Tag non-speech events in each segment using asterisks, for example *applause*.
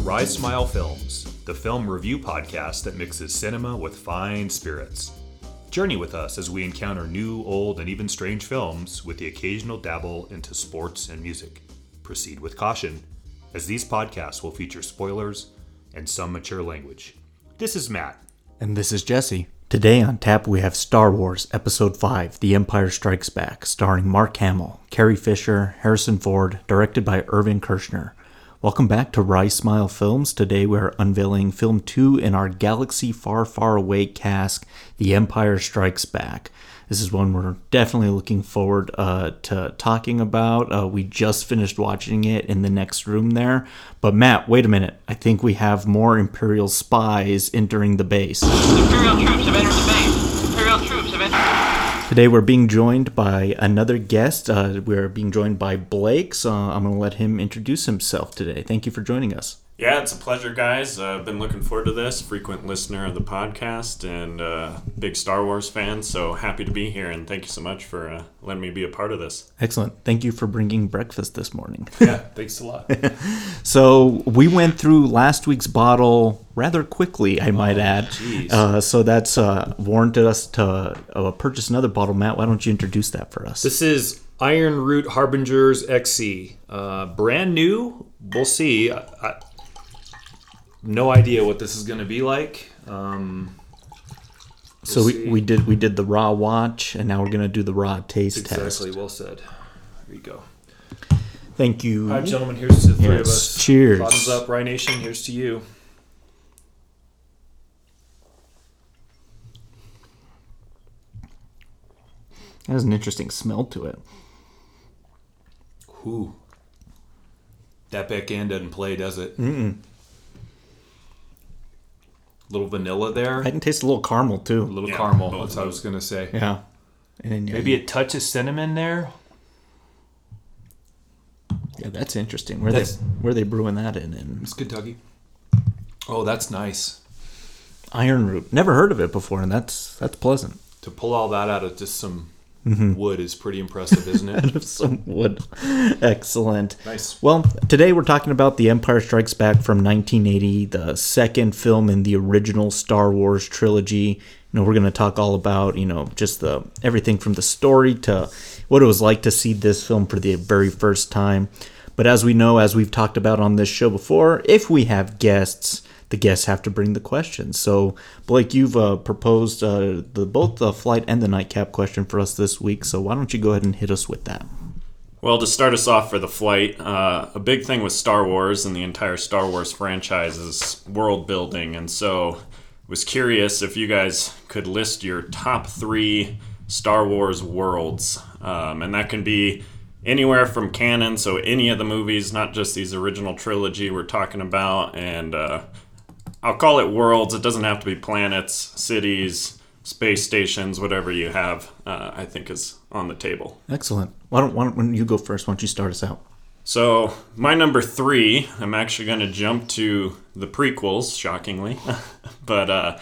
Rise Smile Films, the film review podcast that mixes cinema with fine spirits. Journey with us as we encounter new, old, and even strange films with the occasional dabble into sports and music. Proceed with caution, as these podcasts will feature spoilers and some mature language. This is Matt. And this is Jesse. Today on tap we have Star Wars Episode 5 The Empire Strikes Back, starring Mark Hamill, Carrie Fisher, Harrison Ford, directed by Irvin Kershner. Welcome back to Rise Smile Films. Today we're unveiling film 2 in our Galaxy Far Far Away cask, The Empire Strikes Back. This is one we're definitely looking forward uh, to talking about. Uh, we just finished watching it in the next room there. But Matt, wait a minute. I think we have more Imperial spies entering the base. Imperial troops have entered the base. Imperial troops have entered. Today we're being joined by another guest. Uh, we're being joined by Blake, so I'm going to let him introduce himself today. Thank you for joining us. Yeah, it's a pleasure, guys. Uh, I've been looking forward to this. Frequent listener of the podcast and uh, big Star Wars fan. So happy to be here, and thank you so much for uh, letting me be a part of this. Excellent. Thank you for bringing breakfast this morning. *laughs* Yeah, thanks a lot. *laughs* So we went through last week's bottle rather quickly, I might add. jeez. Uh, so that's uh, warranted us to uh, purchase another bottle. Matt, why don't you introduce that for us? This is Iron Root Harbingers XC. Uh, brand new. We'll see. I, I, no idea what this is going to be like. Um, so we'll we, see. we did we did the raw watch, and now we're gonna do the raw taste exactly. test. Exactly. Well said. Here you go. Thank you. All right, gentlemen. Here's to the three of us. cheers. Bottoms up, Rye Nation. Here's to you. It has an interesting smell to it. Whew. That back end doesn't play, does it? Mm-mm. Little vanilla there. I can taste a little caramel too. a little Yeah, caramel. both That's what I was gonna say. Yeah. And then, Maybe a touch of cinnamon there. yeah, that's interesting. Where That's- they where they brewing that in? In It's Kentucky. Oh, that's nice. iron root. Never heard of it before, and that's that's pleasant. To pull all that out of just some Mm-hmm. wood is pretty impressive, isn't it? *laughs* Out of some wood. Excellent. Nice. Well, today we're talking about The Empire Strikes Back from 1980, the second film in the original Star Wars trilogy. You know, we're going to talk all about, you know, just the everything from the story to what it was like to see this film for the very first time. But as we know, as we've talked about on this show before, if we have guests, the guests have to bring the questions. So, Blake, you've uh, proposed uh, the both the flight and the nightcap question for us this week. So, why don't you go ahead and hit us with that? Well, to start us off for the flight, uh, a big thing with Star Wars and the entire Star Wars franchise is world building, and so I was curious if you guys could list your top three Star Wars worlds, um, and that can be anywhere from canon, so any of the movies, not just these original trilogy we're talking about, and uh, I'll call it worlds. It doesn't have to be planets, cities, space stations, whatever you have. Uh, I think is on the table. Excellent. Why don't, why don't when you go first? Why don't you start us out? So my number three, I'm actually going to jump to the prequels, shockingly, *laughs* but uh,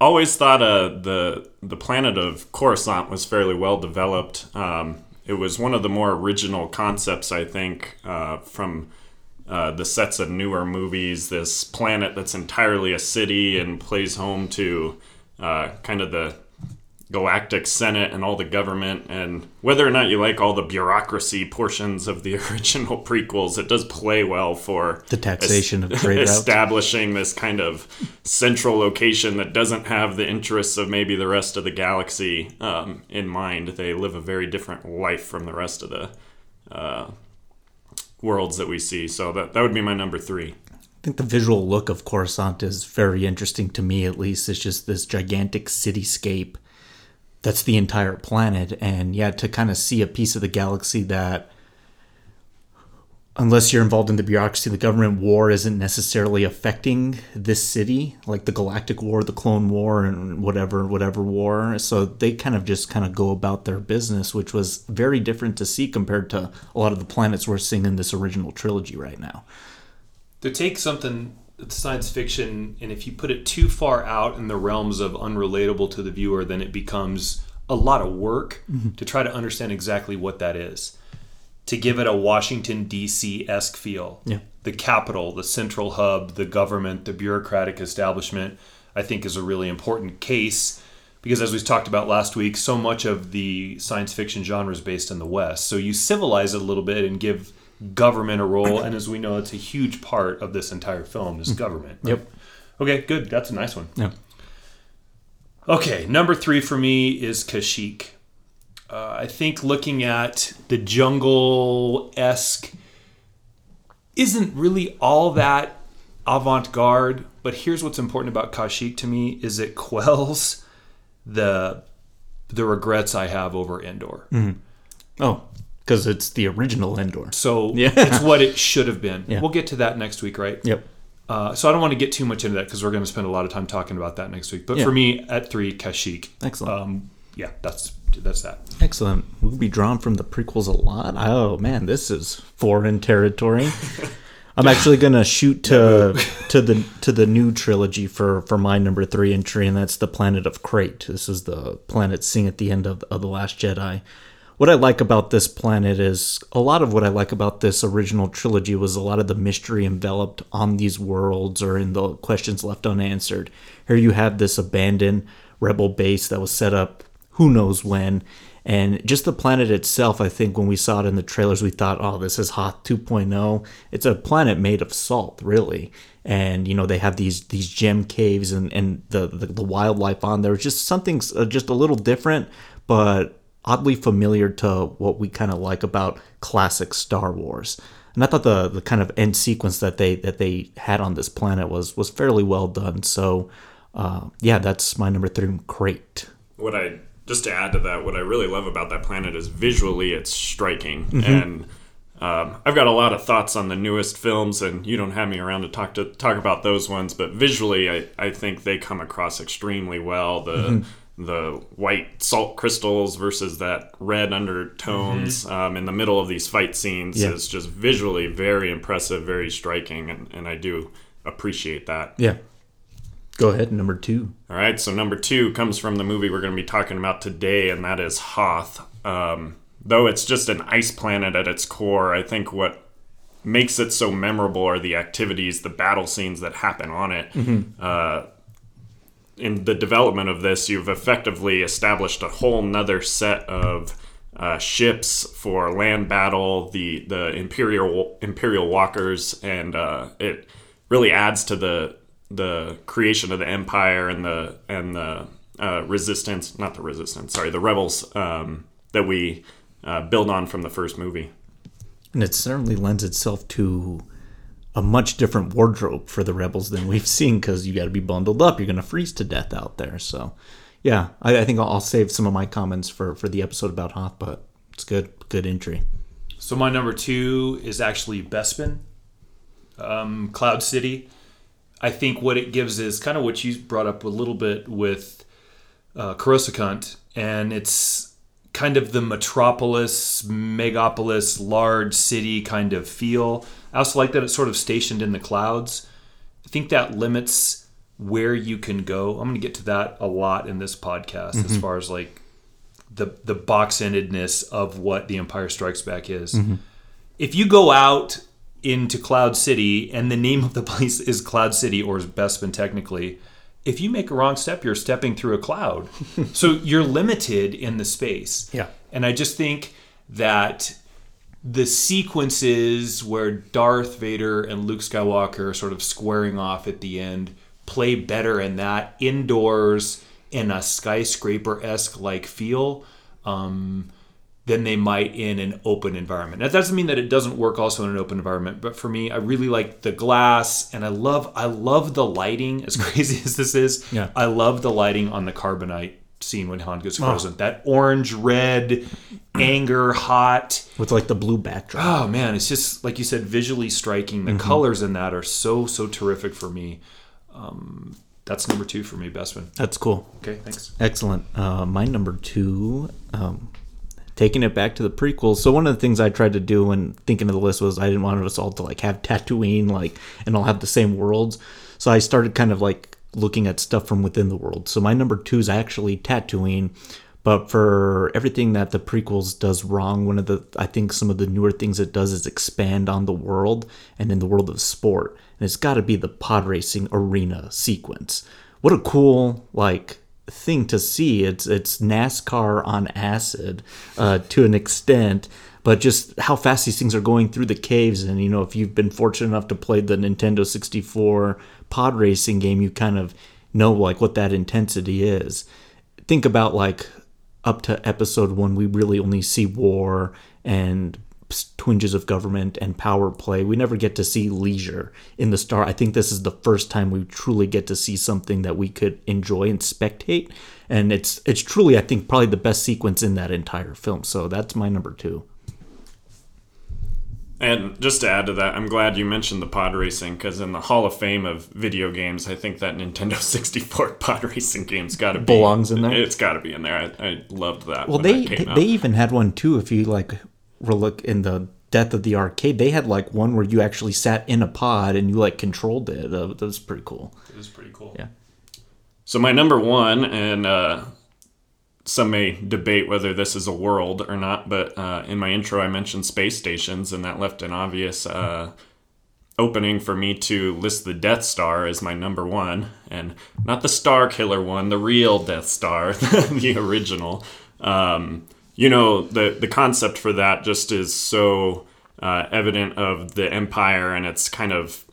always thought uh, the the planet of Coruscant was fairly well developed. Um, it was one of the more original concepts, I think, uh, from uh, the sets of newer movies. This planet that's entirely a city and plays home to uh, kind of the galactic senate and all the government and whether or not you like all the bureaucracy portions of the *laughs* original prequels it does play well for The taxation of *laughs* trade routes. establishing this kind of central location that doesn't have the interests of maybe the rest of the galaxy um, in mind they live a very different life from the rest of the uh, worlds that we see so that, that would be my number three I think the visual look of Coruscant is very interesting to me, at least. It's just this gigantic cityscape that's the entire planet. And yeah, to kind of see a piece of the galaxy that, unless you're involved in the bureaucracy, the government war isn't necessarily affecting this city, like the Galactic War, the Clone War, and whatever, whatever war. So they kind of just kind of go about their business, which was very different to see compared to a lot of the planets we're seeing in this original trilogy right now. to take something that's science fiction and if you put it too far out in the realms of unrelatable to the viewer then it becomes a lot of work mm-hmm. to try to understand exactly what that is to give it a Washington D.C. esque feel. Yeah. The capital, the central hub, the government, the bureaucratic establishment, I think is a really important case because as we talked about last week, so much of the science fiction genre is based in the West. So you civilize it a little bit and give government a role, and as we know, it's a huge part of this entire film is mm. government. Yep. Okay, good. That's a nice one. Yeah. Okay, number three for me is Kashyyyk. Uh, I think looking at the jungle esque isn't really all that avant garde, but here's what's important about Kashyyyk to me is it quells the the regrets I have over Endor. Oh, because it's the original Endor. So *laughs* Yeah. it's what it should have been. Yeah. We'll get to that next week, right? Yep. Uh, so I don't want to get too much into that because we're going to spend a lot of time talking about that next week. But Yeah. for me, at three, Kashyyyk. Excellent. Um, yeah, that's that's that. Excellent. We'll be drawn from the prequels a lot. Oh man, this is foreign territory. I'm actually gonna shoot to to the to the new trilogy for for my number three entry, and that's the planet of Crait. This is the planet seen at the end of, of the Last Jedi. What I like about this planet is a lot of what I like about this original trilogy was a lot of the mystery enveloped on these worlds or in the questions left unanswered. Here you have this abandoned rebel base that was set up who knows when. And just the planet itself, I think when we saw it in the trailers, we thought, oh, this is Hoth 2.0. It's a planet made of salt, really. And, you know, they have these these gem caves and, and the, the, the wildlife on there. Just something uh, just a little different, but oddly familiar to what we kind of like about classic Star Wars. And I thought the, the kind of end sequence that they that they had on this planet was was fairly well done. So, uh, yeah, that's my number three Crait. what I just to add to that, what I really love about that planet is visually it's striking, and um, I've got a lot of thoughts on the newest films, and you don't have me around to talk to talk about those ones, but visually, I, I think they come across extremely well. The the white salt crystals versus that red undertones um, in the middle of these fight scenes Yeah. is just visually very impressive, very striking, and, and I do appreciate that. Yeah. Go ahead, number two. All right, so number two comes from the movie we're going to be talking about today, and that is Hoth. Um, though it's just an ice planet at its core, I think what makes it so memorable are the activities, the battle scenes that happen on it. Uh, in the development of this, you've effectively established a whole nother set of uh, ships for land battle, the the imperial imperial walkers, and uh, it really adds to the the creation of the empire and the and the uh, resistance, not the resistance, sorry, the rebels um, that we uh, build on from the first movie. And it certainly lends itself to a much different wardrobe for the rebels than we've seen because you got to be bundled up. You're going to freeze to death out there. So, yeah, I, I think I'll, I'll save some of my comments for, for the episode about Hoth, but it's good. Good entry. So my number two is actually Bespin, um, Cloud City. I think what it gives is kind of what you brought up a little bit with uh, Coruscant, and it's kind of the metropolis, megapolis, large city kind of feel. I also like that it's sort of stationed in the clouds. I think that limits where you can go. I'm going to get to that a lot in this podcast as far as like the the box endedness of what the Empire Strikes Back is. If you go out into Cloud City and the name of the *laughs* place is Cloud City or is Bespin technically, if you make a wrong step, you're stepping through a cloud. *laughs* so you're limited in the space. Yeah. And I just think that the sequences where Darth Vader and Luke Skywalker are sort of squaring off at the end play better in that indoors in a skyscraper esque like feel um, than they might in an open environment. That doesn't mean that it doesn't work also in an open environment, but for me, I really like the glass and I love I love the lighting. As *laughs* crazy as this is, Yeah. I love the lighting on the carbonite scene when Han gets frozen. That orange, red, *clears throat* anger, hot. With like the blue backdrop. Oh man, it's just like you said, visually striking. The colors in that are so so terrific for me. Um, that's number two for me, Bespin. That's cool. Okay, thanks. Excellent. Uh, my number two, um, taking it back to the prequels. So one of the things I tried to do when thinking of the list was I didn't want us all to like have Tatooine, like, and all have the same worlds. So I started kind of like looking at stuff from within the world. So my number two is actually Tatooine, But for everything that the prequels does wrong, one of the I think some of the newer things it does is expand on the world and in the world of sport. And it's got to be the pod racing arena sequence. What a cool like thing to see. It's it's NASCAR on acid uh, to an extent, but just how fast these things are going through the caves. And you know, if you've been fortunate enough to play the Nintendo 64 pod racing game, you kind of know like what that intensity is. Think about like up to episode one, we really only see war and twinges of government and power play. We never get to see leisure in the star. I think this is the first time we truly get to see something that we could enjoy and spectate. And it's it's truly, I think, probably the best sequence in that entire film. So that's my number two. And just to add to that, I'm glad you mentioned the pod racing because in the Hall of Fame of video games, I think that Nintendo *laughs* 64 pod racing game's got to be Belongs in there? It's got to be in there. I, I loved that. Well, they they, they even had one too. If you like, look in the Death of the Arcade, they had like one where you actually sat in a pod and you like controlled it. Uh, that was pretty cool. It was pretty cool. Yeah. So my number one, and uh, some may debate whether this is a world or not, but uh, in my intro I mentioned space stations, and that left an obvious uh, opening for me to list the Death Star as my number one, and not the Star Killer one, the real Death Star, *laughs* the original. Um, you know, the the concept for that just is so uh, evident of the Empire and its kind of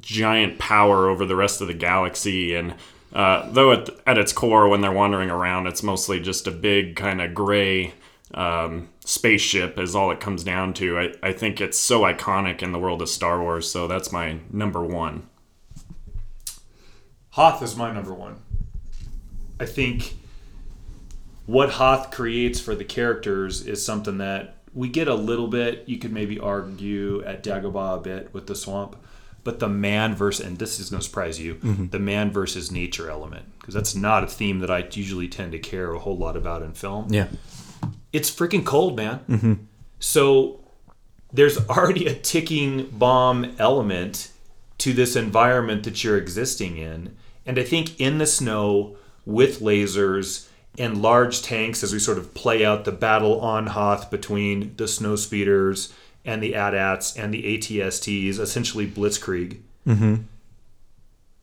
giant power over the rest of the galaxy. And uh, though at, at its core, when they're wandering around, it's mostly just a big kind of gray um, spaceship, is all it comes down to. I, I think it's so iconic in the world of Star Wars, so that's my number one. Hoth is my number one. I think what Hoth creates for the characters is something that we get a little bit. You could maybe argue at Dagobah a bit with the swamp, but the man versus and this is going to surprise you, mm-hmm. the man versus nature element because that's not a theme that I usually tend to care a whole lot about in film Yeah. it's freaking cold, man. Mm-hmm. So there's already a ticking bomb element to this environment that you're existing in. And I think in the snow with lasers and large tanks as we sort of play out the battle on Hoth between the snowspeeders and the AT-ATs and the ATSTs, essentially Blitzkrieg. Mm-hmm.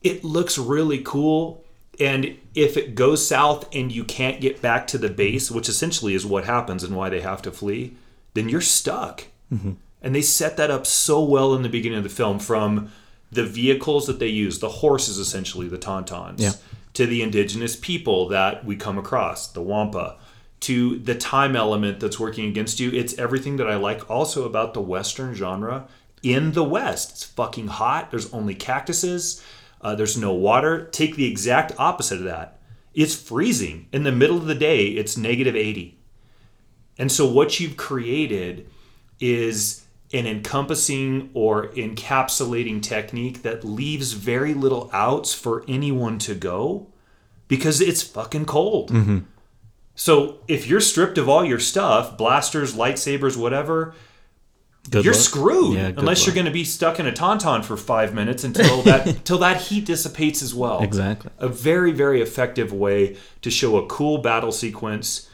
It looks really cool. And if it goes south and you can't get back to the base, which essentially is what happens and why they have to flee, then you're stuck. Mm-hmm. And they set that up so well in the beginning of the film from the vehicles that they use, the horses essentially, the tauntauns, Yeah. To the indigenous people that we come across, the Wampa, to the time element that's working against you. It's everything that I like also about the Western genre in the West. It's fucking hot. There's only cactuses. Uh, there's no water. Take the exact opposite of that. It's freezing. In the middle of the day, it's negative 80. And so what you've created is an encompassing or encapsulating technique that leaves very little outs for anyone to go because it's fucking cold. Mm-hmm. So if you're stripped of all your stuff, blasters, lightsabers, whatever, Good you're luck. screwed Yeah, unless you're going to be stuck in a tauntaun for five minutes until that *laughs* until that heat dissipates as well. Exactly. A very very effective way to show a cool battle sequence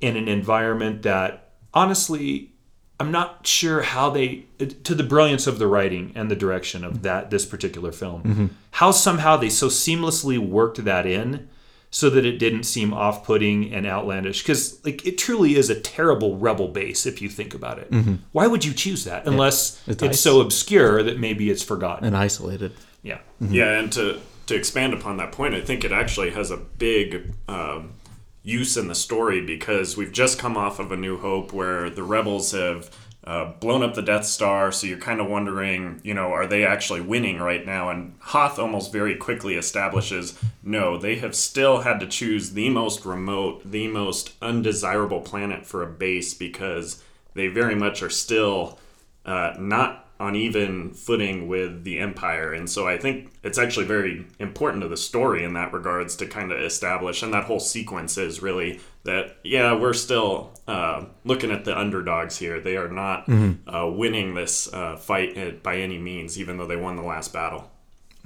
in an environment that honestly I'm not sure how they to the brilliance of the writing and the direction of that this particular film. Mm-hmm. How somehow they so seamlessly worked that in so that it didn't seem off-putting and outlandish because like it truly is a terrible rebel base if you think about it. Why would you choose that unless Mm-hmm. It's it's, so obscure that maybe it's forgotten? And isolated. yeah. Yeah, and to to expand upon that point, I think it actually has a big um, use in the story because we've just come off of A New Hope where the rebels have uh, blown up the Death Star, so you're kind of wondering, you know, are they actually winning right now? And Hoth almost very quickly establishes, no, they have still had to choose the most remote, the most undesirable planet for a base because they very much are still uh, not on even footing with the empire and so i think it's actually very important to the story in that regards to kind of establish and that whole sequence is really that yeah we're still uh, looking at the underdogs here they are not uh, winning this uh, fight uh, by any means even though they won the last battle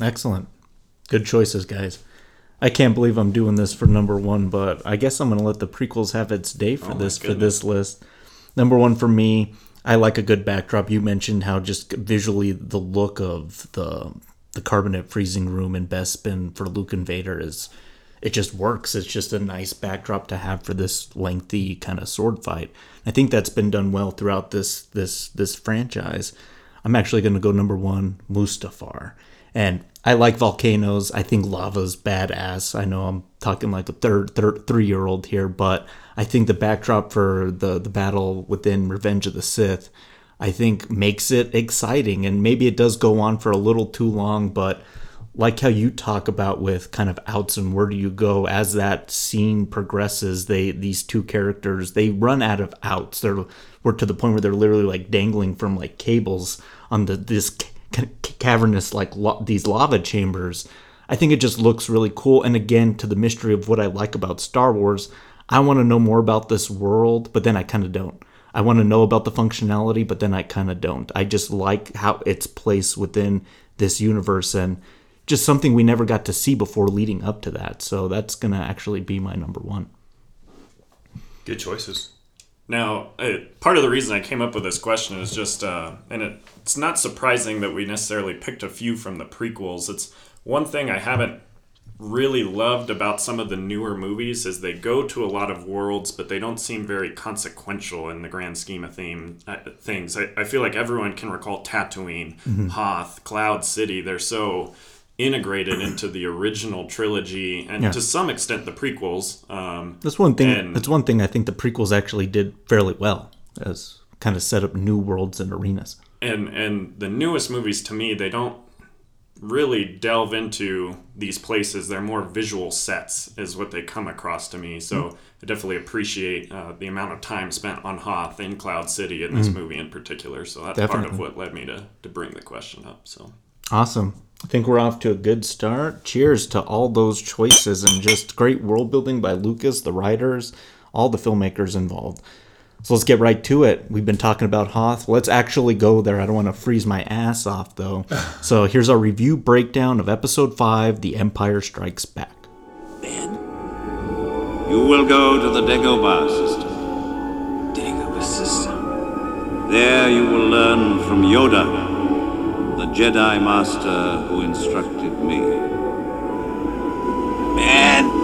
Excellent. Good choices, guys. I can't believe I'm doing this for number one, but I guess I'm gonna let the prequels have its day for Oh this for this list. Number one for me, I like a good backdrop. You mentioned how just visually the look of the the carbonite freezing room in Bespin for Luke and Vader is it just works. It's just a nice backdrop to have for this lengthy kind of sword fight. I think that's been done well throughout this this this franchise. I'm actually going to go number one, Mustafar. And I like volcanoes. I think lava's badass. I know I'm talking like a third, third three year old here, but I think the backdrop for the the battle within Revenge of the Sith, I think makes it exciting. And maybe it does go on for a little too long, but like how you talk about with kind of outs and where do you go as that scene progresses they these two characters they run out of outs. They're we're to the point where they're literally like dangling from like cables on the this ca- ca- cavernous like lo- these lava chambers. I think it just looks really cool. And again to the mystery of what i like about star wars i want to know more about this world but then i kind of don't I want to know about the functionality, but then I kind of don't. I just like how it's placed within this universe and just something we never got to see before leading up to that. So that's going to actually be my number one. Good choices. Now, uh, part of the reason I came up with this question is just, uh, and it, it's not surprising that we necessarily picked a few from the prequels. It's one thing I haven't really loved about some of the newer movies is they go to a lot of worlds, but they don't seem very consequential in the grand scheme of theme uh, things. I, I feel like everyone can recall Tatooine, Hoth, Cloud City. They're so integrated into the original trilogy and Yeah. to some extent the prequels. Um, That's one thing. And- that's one thing I think the prequels actually did fairly well, as kind of set up new worlds and arenas. and and the newest movies to me they don't really delve into these places. They're more visual sets is what they come across to me. So i definitely appreciate uh, the amount of time spent on hoth in cloud city in this movie in particular. So that's part of what led me to, to bring the question up so. Awesome. I think we're off to a good start. Cheers to all those choices and just great world building by Lucas, the writers, all the filmmakers involved. So let's get right to it. We've been talking about Hoth. Let's actually go there. I don't want to freeze my ass off though. *sighs* so here's our review breakdown of episode 5, The Empire Strikes Back. Man, you will go to the Dagobah system. Dagobah system. There you will learn from Yoda, the Jedi Master who instructed me. Man!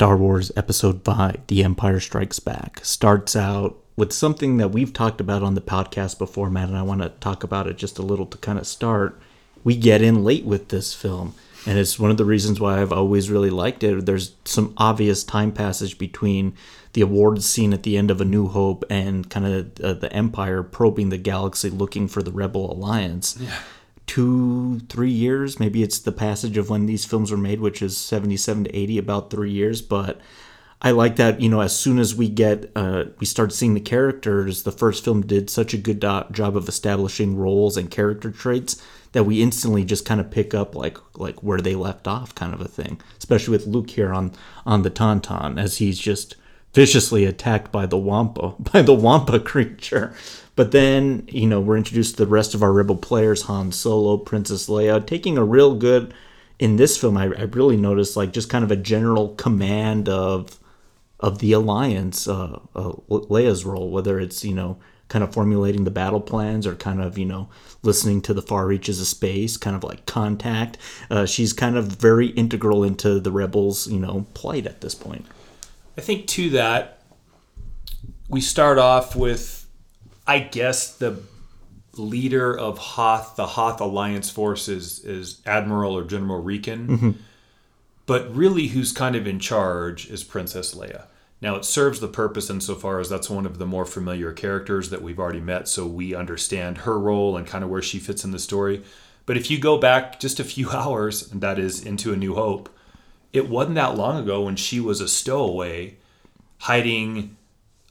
Star Wars Episode 5 The Empire Strikes Back starts out with something that we've talked about on the podcast before, Matt, and I want to talk about it just a little to kind of start. We get in late with this film, and it's one of the reasons why I've always really liked it. There's some obvious time passage between the awards scene at the end of A New Hope and kind of uh, the Empire probing the galaxy looking for the Rebel Alliance two, three years. Maybe it's the passage of when these films were made, which is 77 to 80, about three years. But I like that, you know, as soon as we get, uh, we start seeing the characters, the first film did such a good do- job of establishing roles and character traits that we instantly just kind of pick up like like where they left off kind of a thing especially with luke here on on the tauntaun as he's just viciously attacked by the wampa *laughs* by the wampa creature but then you know we're introduced to the rest of our rebel players han solo princess leia taking a real good in this film i, I really noticed like just kind of a general command of of the alliance uh, uh leia's role whether it's you know kind of formulating the battle plans or kind of you know listening to the far reaches of space kind of like contact. Uh, she's kind of very integral into the rebels you know plight at this point. I think to that, we start off with, I guess, the leader of Hoth, the Hoth Alliance force is, is Admiral or General Rieekan. Mm-hmm. But really, who's kind of in charge is Princess Leia. Now, it serves the purpose insofar as that's one of the more familiar characters that we've already met, so we understand her role and kind of where she fits in the story. But if you go back just a few *laughs* hours, and that is into A New Hope, it wasn't that long ago when she was a stowaway hiding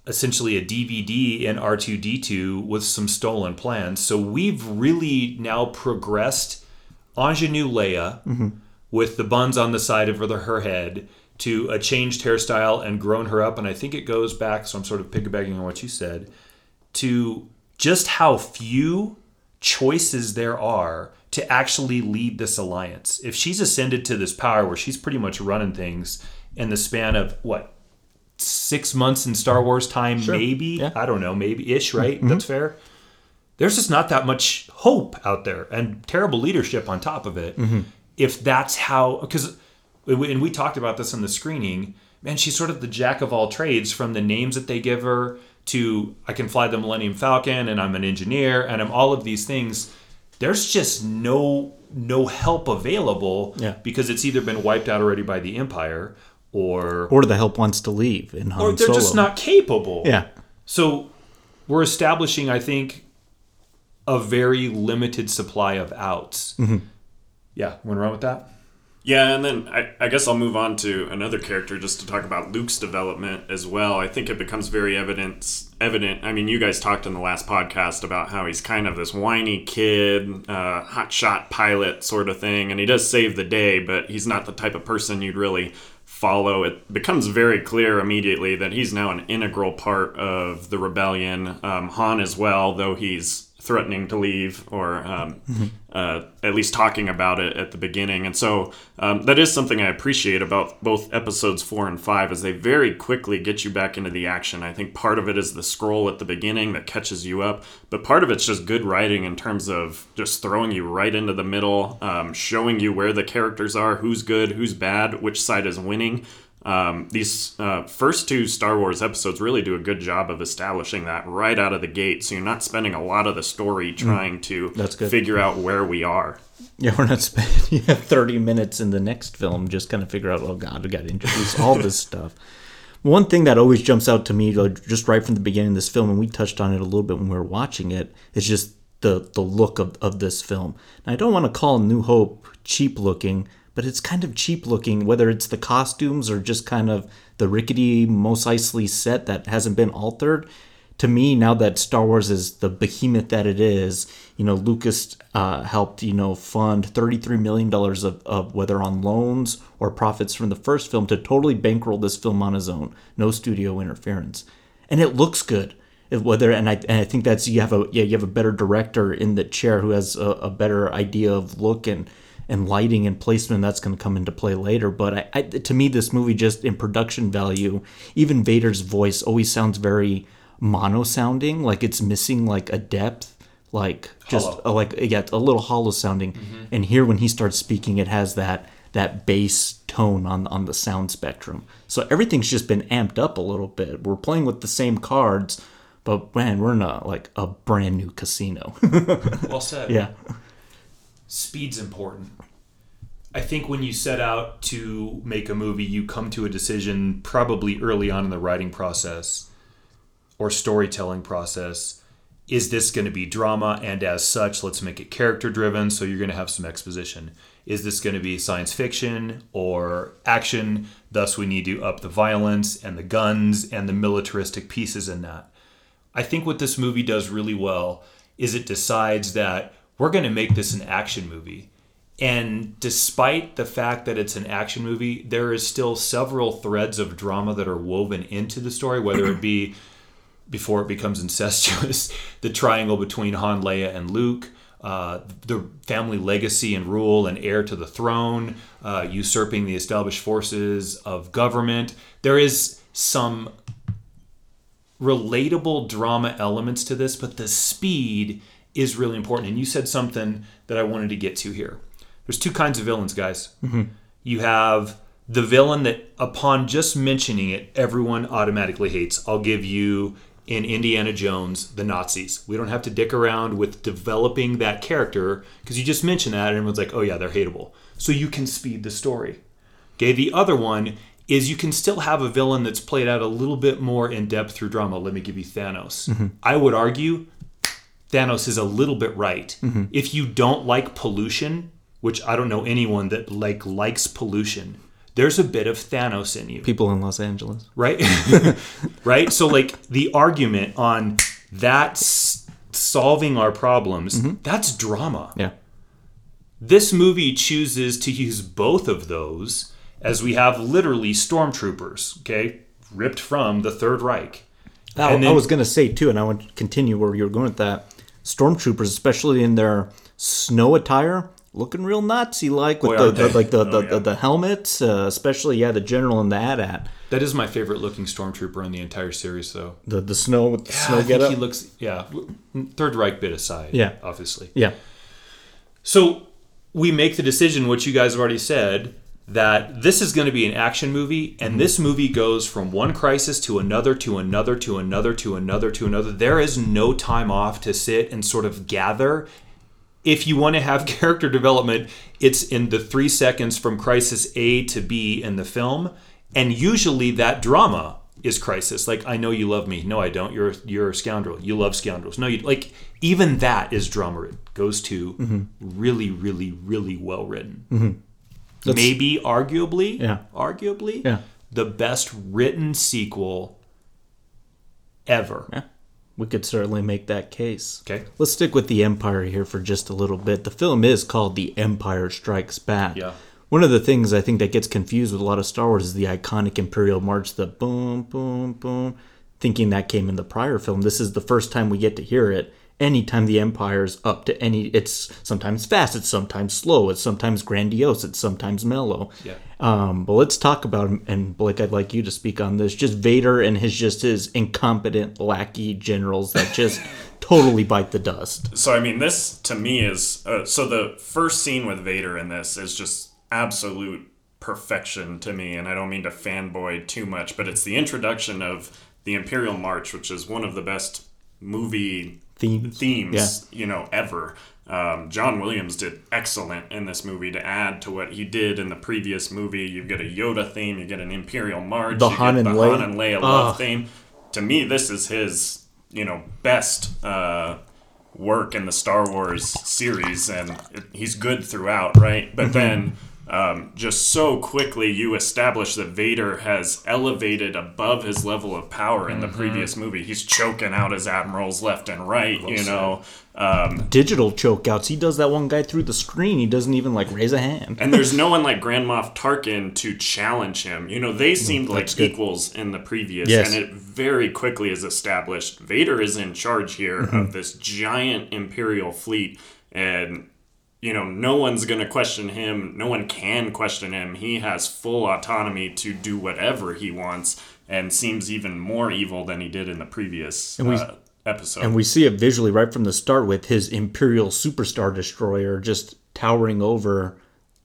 essentially a DVD in R2D2 with some stolen plans. So we've really now progressed Ingenue Leia mm-hmm. with the buns on the side of her, her head to a changed hairstyle and grown her up. And I think it goes back, so I'm sort of piggybacking on what you said, to just how few choices there are to actually lead this alliance. If she's ascended to this power where she's pretty much running things in the span of what six months in Star Wars time, maybe Yeah. I don't know, maybe ish, right? Mm-hmm. That's fair. There's just not that much hope out there, and terrible leadership on top of it. Mm-hmm. If that's how, because and we talked about this in the screening. Man, she's sort of the jack of all trades from the names that they give her to I can fly the Millennium Falcon and I'm an engineer and I'm all of these things. There's just no no help available Yeah. because it's either been wiped out already by the Empire or Or the help wants to leave in Han or they're just not capable. Yeah. So we're establishing, I think, a very limited supply of outs. Yeah, want to run with that? Yeah, and then I, I guess I'll move on to another character just to talk about Luke's development as well. I think it becomes very evident. Evident. I mean, you guys talked in the last podcast about how he's kind of this whiny kid, uh, hotshot pilot sort of thing, and he does save the day, but he's not the type of person you'd really follow. It becomes very clear immediately that he's now an integral part of the rebellion. Um, Han as well, though he's threatening to leave or um, uh, at least talking about it at the beginning. And so um, that is something I appreciate about both episodes four and five, is they very quickly get you back into the action. I think part of it is the scroll at the beginning that catches you up, but part of it's just good writing in terms of just throwing you right into the middle, um, showing you where the characters are, who's good, who's bad, which side is winning. Um, these uh, first two Star Wars episodes really do a good job of establishing that right out of the gate. So you're not spending a lot of the story trying to figure out where we are. Yeah, we're not spending *laughs* yeah, 30 minutes in the next film just kind of figure out, oh God, we got to introduce all this *laughs* stuff. One thing that always jumps out to me, just right from the beginning of this film, and we touched on it a little bit when we were watching it, is just the, the look of, of this film. Now, I don't want to call New Hope cheap looking, but it's kind of cheap looking, whether it's the costumes or just kind of the rickety Mos Eisley set that hasn't been altered. To me now that Star Wars is the behemoth that it is, you know, Lucas uh, helped you know fund thirty three million dollars of, of whether on loans or profits from the first film to totally bankroll this film on his own, no studio interference, and it looks good. Whether and I, and I think that's you have a yeah you have a better director in the chair who has a, a better idea of look and and lighting and placement that's going to come into play later. But I, I, to me, this movie just in production value, even Vader's voice always sounds very mono sounding, like it's missing like a depth, like just uh, like yeah, a little hollow sounding. And here, when he starts speaking, it has that that bass tone on on the sound spectrum. So everything's just been amped up a little bit. We're playing with the same cards. But man, we're not like a brand new casino. *laughs* Well said. yeah, speed's important. I think when you set out to make a movie, you come to a decision probably early on in the writing process or storytelling process. Is this going to be drama? And as such, let's make it character driven. So you're going to have some exposition. Is this going to be science fiction or action? Thus, we need to up the violence and the guns and the militaristic pieces in that. I think what this movie does really well is it decides that we're going to make this an action movie. And despite the fact that it's an action movie, there is still several threads of drama that are woven into the story, whether it be before it becomes *laughs* incestuous, the triangle between Han, Leia, and Luke, uh, the family legacy and rule and heir to the throne, uh, usurping the established forces of government. There is some relatable drama elements to this, but the speed is really important. And you said something that I wanted to get to here. There's two kinds of villains, guys. Mm-hmm. You have the villain that, upon just mentioning it, everyone automatically hates. I'll give you in Indiana Jones the Nazis. We don't have to dick around with developing that character because you just mentioned that and everyone's like, oh yeah, they're hateable. So you can speed the story. Okay, the other one is you can still have a villain that's played out a little bit more in depth through drama. Let me give you Thanos. Mm-hmm. I would argue Thanos is a little bit right. Mm-hmm. If you don't like pollution, which I don't know anyone that like likes pollution, there's a bit of Thanos in you people in Los Angeles. right? *laughs* right? So like the argument on that solving our problems, mm-hmm. that's drama. Yeah. This movie chooses to use both of those as we have literally stormtroopers, okay, ripped from the Third Reich. I, And I was gonna say too, and I want to continue where you were going with that. Stormtroopers, especially in their Snow attire looking real Nazi like with Boy, the, the like the the, Oh, yeah. the, the helmets, uh, especially yeah the general and the AT-AT. That is my favorite looking stormtrooper in the entire series, though. The the snow with the Yeah, snow get up. he looks. Yeah, Third Reich bit aside. Yeah. obviously. yeah. So we make the decision, which you guys have already said, that this is going to be an action movie, and this movie goes from one crisis to another, to another, to another, to another, to another. There is no time off to sit and sort of gather. If you want to have *laughs* character development, it's in the three seconds from crisis A to B in the film, and usually that drama is crisis. Like, I know you love me. No, I don't. You're you're a scoundrel. You love scoundrels. No, you like even that is drama. It goes to mm-hmm. really, really, really well written. Mm-hmm. Maybe arguably, Yeah. arguably, Yeah. the best written sequel ever. Yeah, we could certainly make that case. Okay. Let's stick with the Empire here for just a little bit. The film is called The Empire Strikes Back. Yeah. One of the things I think that gets confused with a lot of Star Wars is the iconic Imperial March, the boom, boom, boom, thinking that came in the prior film. This is the first time we get to hear it. Anytime the Empire's up to any, it's sometimes fast, it's sometimes slow, it's sometimes grandiose, it's sometimes mellow. Yeah. Um, but let's talk about him. and Blake, I'd like you to speak on this. Just Vader and his just his incompetent lackey generals that just *laughs* totally bite the dust. So I mean, this to me is uh, so the first scene with Vader in this is just absolute perfection to me, and I don't mean to fanboy too much, but it's the introduction of the Imperial March, which is one of the best movie Themes. themes you know ever. Um, John Williams did excellent in this movie to add to what he did in the previous movie. You get a Yoda theme, you get an Imperial March, The you Han get and the Leia. Han and Leia love theme. To me, this is his you know best uh, work in the Star Wars series, and it, he's good throughout, right? But then. Um, just so quickly, you establish that Vader has elevated above his level of power in the previous movie. He's choking out his admirals left and right, you know. Um, Digital chokeouts. He does that one guy through the screen. He doesn't even like raise a hand. and there's no one like Grand Moff Tarkin to challenge him. You know, they seemed like Mm, good. equals in the previous, Yes. and it very quickly is established Vader is in charge here Mm-hmm. of this giant Imperial fleet, and you know, no one's going to question him. No one can question him. He has full autonomy to do whatever he wants, and seems even more evil than he did in the previous we- uh, episode. And we see it visually right from the start with his Imperial Superstar Destroyer just towering over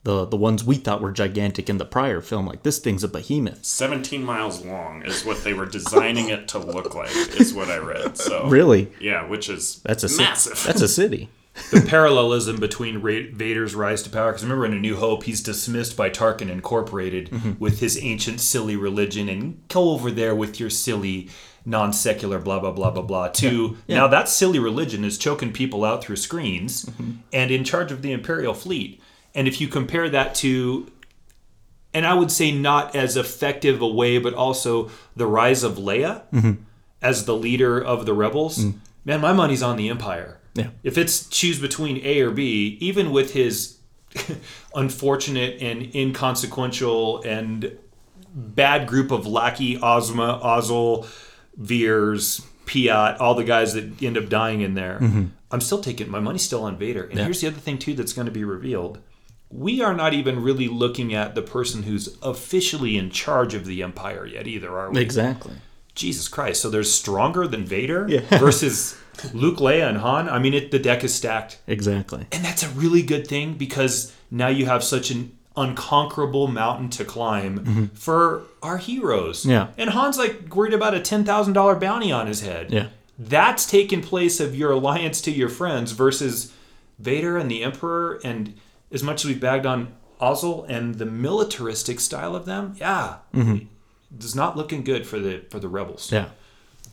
the the ones we thought were gigantic in the prior film. Like this thing's a behemoth. 17 miles long is what they were designing it to look like, is what I read. So *laughs* Really? Yeah, which is That's a ci- massive. That's a city. *laughs* the parallelism between Ra- Vader's rise to power. Because remember, in A New Hope, he's dismissed by Tarkin Incorporated mm-hmm. with his ancient silly religion, and go over there with your silly non secular blah blah blah blah blah. To now that silly religion is choking people out through screens mm-hmm. and in charge of the Imperial fleet. And if you compare that to and I would say not as effective a way, but also the rise of Leia mm-hmm. as the leader of the rebels. Mm. Man, my money's on the Empire. Yeah. If it's choose between A or B, even with his *laughs* unfortunate and inconsequential and bad group of lackey Ozma, Ozzel, Veers, Piett, all the guys that end up dying in there, mm-hmm. I'm still taking my money's still on Vader. And here's the other thing too that's going to be revealed. We are not even really looking at the person who's officially in charge of the Empire yet either, are we? Exactly. Jesus Christ. So there's stronger than Vader Yeah. *laughs* versus Luke, Leia, and Han. I mean, it, the deck is stacked. Exactly. And that's a really good thing because now you have such an unconquerable mountain to climb for our heroes. Mm-hmm. Yeah. And Han's like worried about a $10,000 bounty on his head. Yeah. That's taken place of your alliance to your friends versus Vader and the Emperor. And as much as we've bagged on Ozzel and the militaristic style of them, yeah. It's not looking good for the for the rebels. Yeah.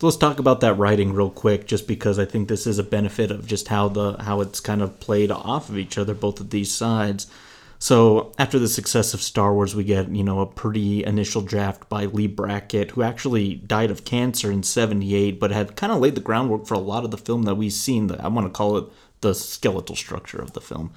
So let's talk about that writing real quick, just because I think this is a benefit of just how the how it's kind of played off of each other, both of these sides. So after the success of Star Wars, we get you know a pretty initial draft by Leigh Brackett, who actually died of cancer in '78, but had kind of laid the groundwork for a lot of the film that we've seen. I want to call it the skeletal structure of the film.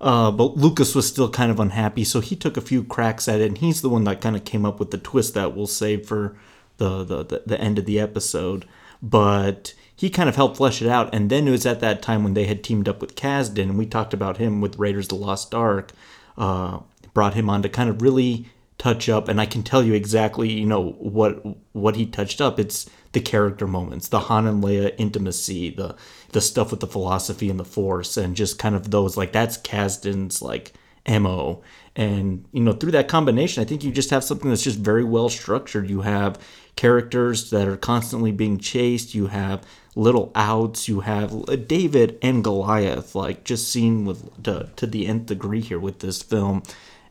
Uh, but Lucas was still kind of unhappy, so he took a few cracks at it, and he's the one that kind of came up with the twist that we'll save for the, the, the, end of the episode. but he kind of helped flesh it out. And then it was at that time when they had teamed up with Kasdan, and we talked about him with Raiders of the Lost Ark, uh, brought him on to kind of really touch up. And I can tell you exactly, you know, what what he touched up. It's the character moments, the Han and Leia intimacy, the the stuff with the philosophy and the Force, and just kind of those like that's Kasdan's like mo and you know through that combination i think you just have something that's just very well structured you have characters that are constantly being chased. You have little outs. You have uh, david and goliath like just seen with to, to the nth degree here with this film.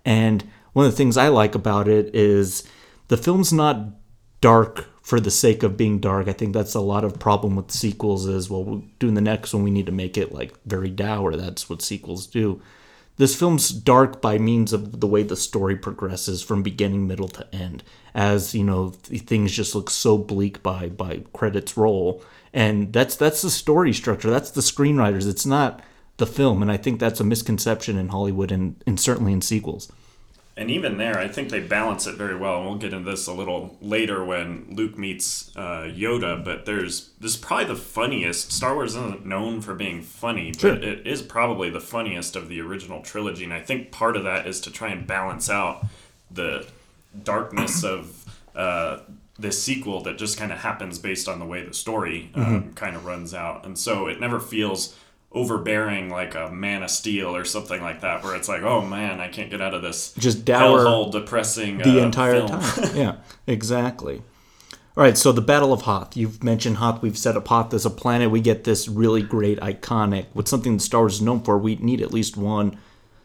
And one of the things i like about it is the film's not dark for the sake of being dark. I think that's a lot of problem with sequels is well we're doing the next one we need to make it like very dour. That's what sequels do this film's dark by means of the way the story progresses from beginning, middle to end. As you know, things just look so bleak by by credits roll, and that's that's the story structure. That's the screenwriters. It's not the film, and I think that's a misconception in Hollywood and, and certainly in sequels. And even there, I think they balance it very well. And we'll get into this a little later when Luke meets uh, Yoda. But there's this is probably the funniest. Star Wars isn't known for being funny, Sure. but it is probably the funniest of the original trilogy. And I think part of that is to try and balance out the darkness of uh, this sequel that just kind of happens based on the way the story um, kind of runs out. And so it never feels overbearing like a Man of Steel or something like that, where it's like, oh man, I can't get out of this Just dour hellhole, depressing the uh, entire film. time. *laughs* yeah, exactly. All right, so the Battle of Hoth. You've mentioned Hoth. We've set up Hoth as a planet. We get this really great, iconic, with something that Star Wars is known for. We need at least one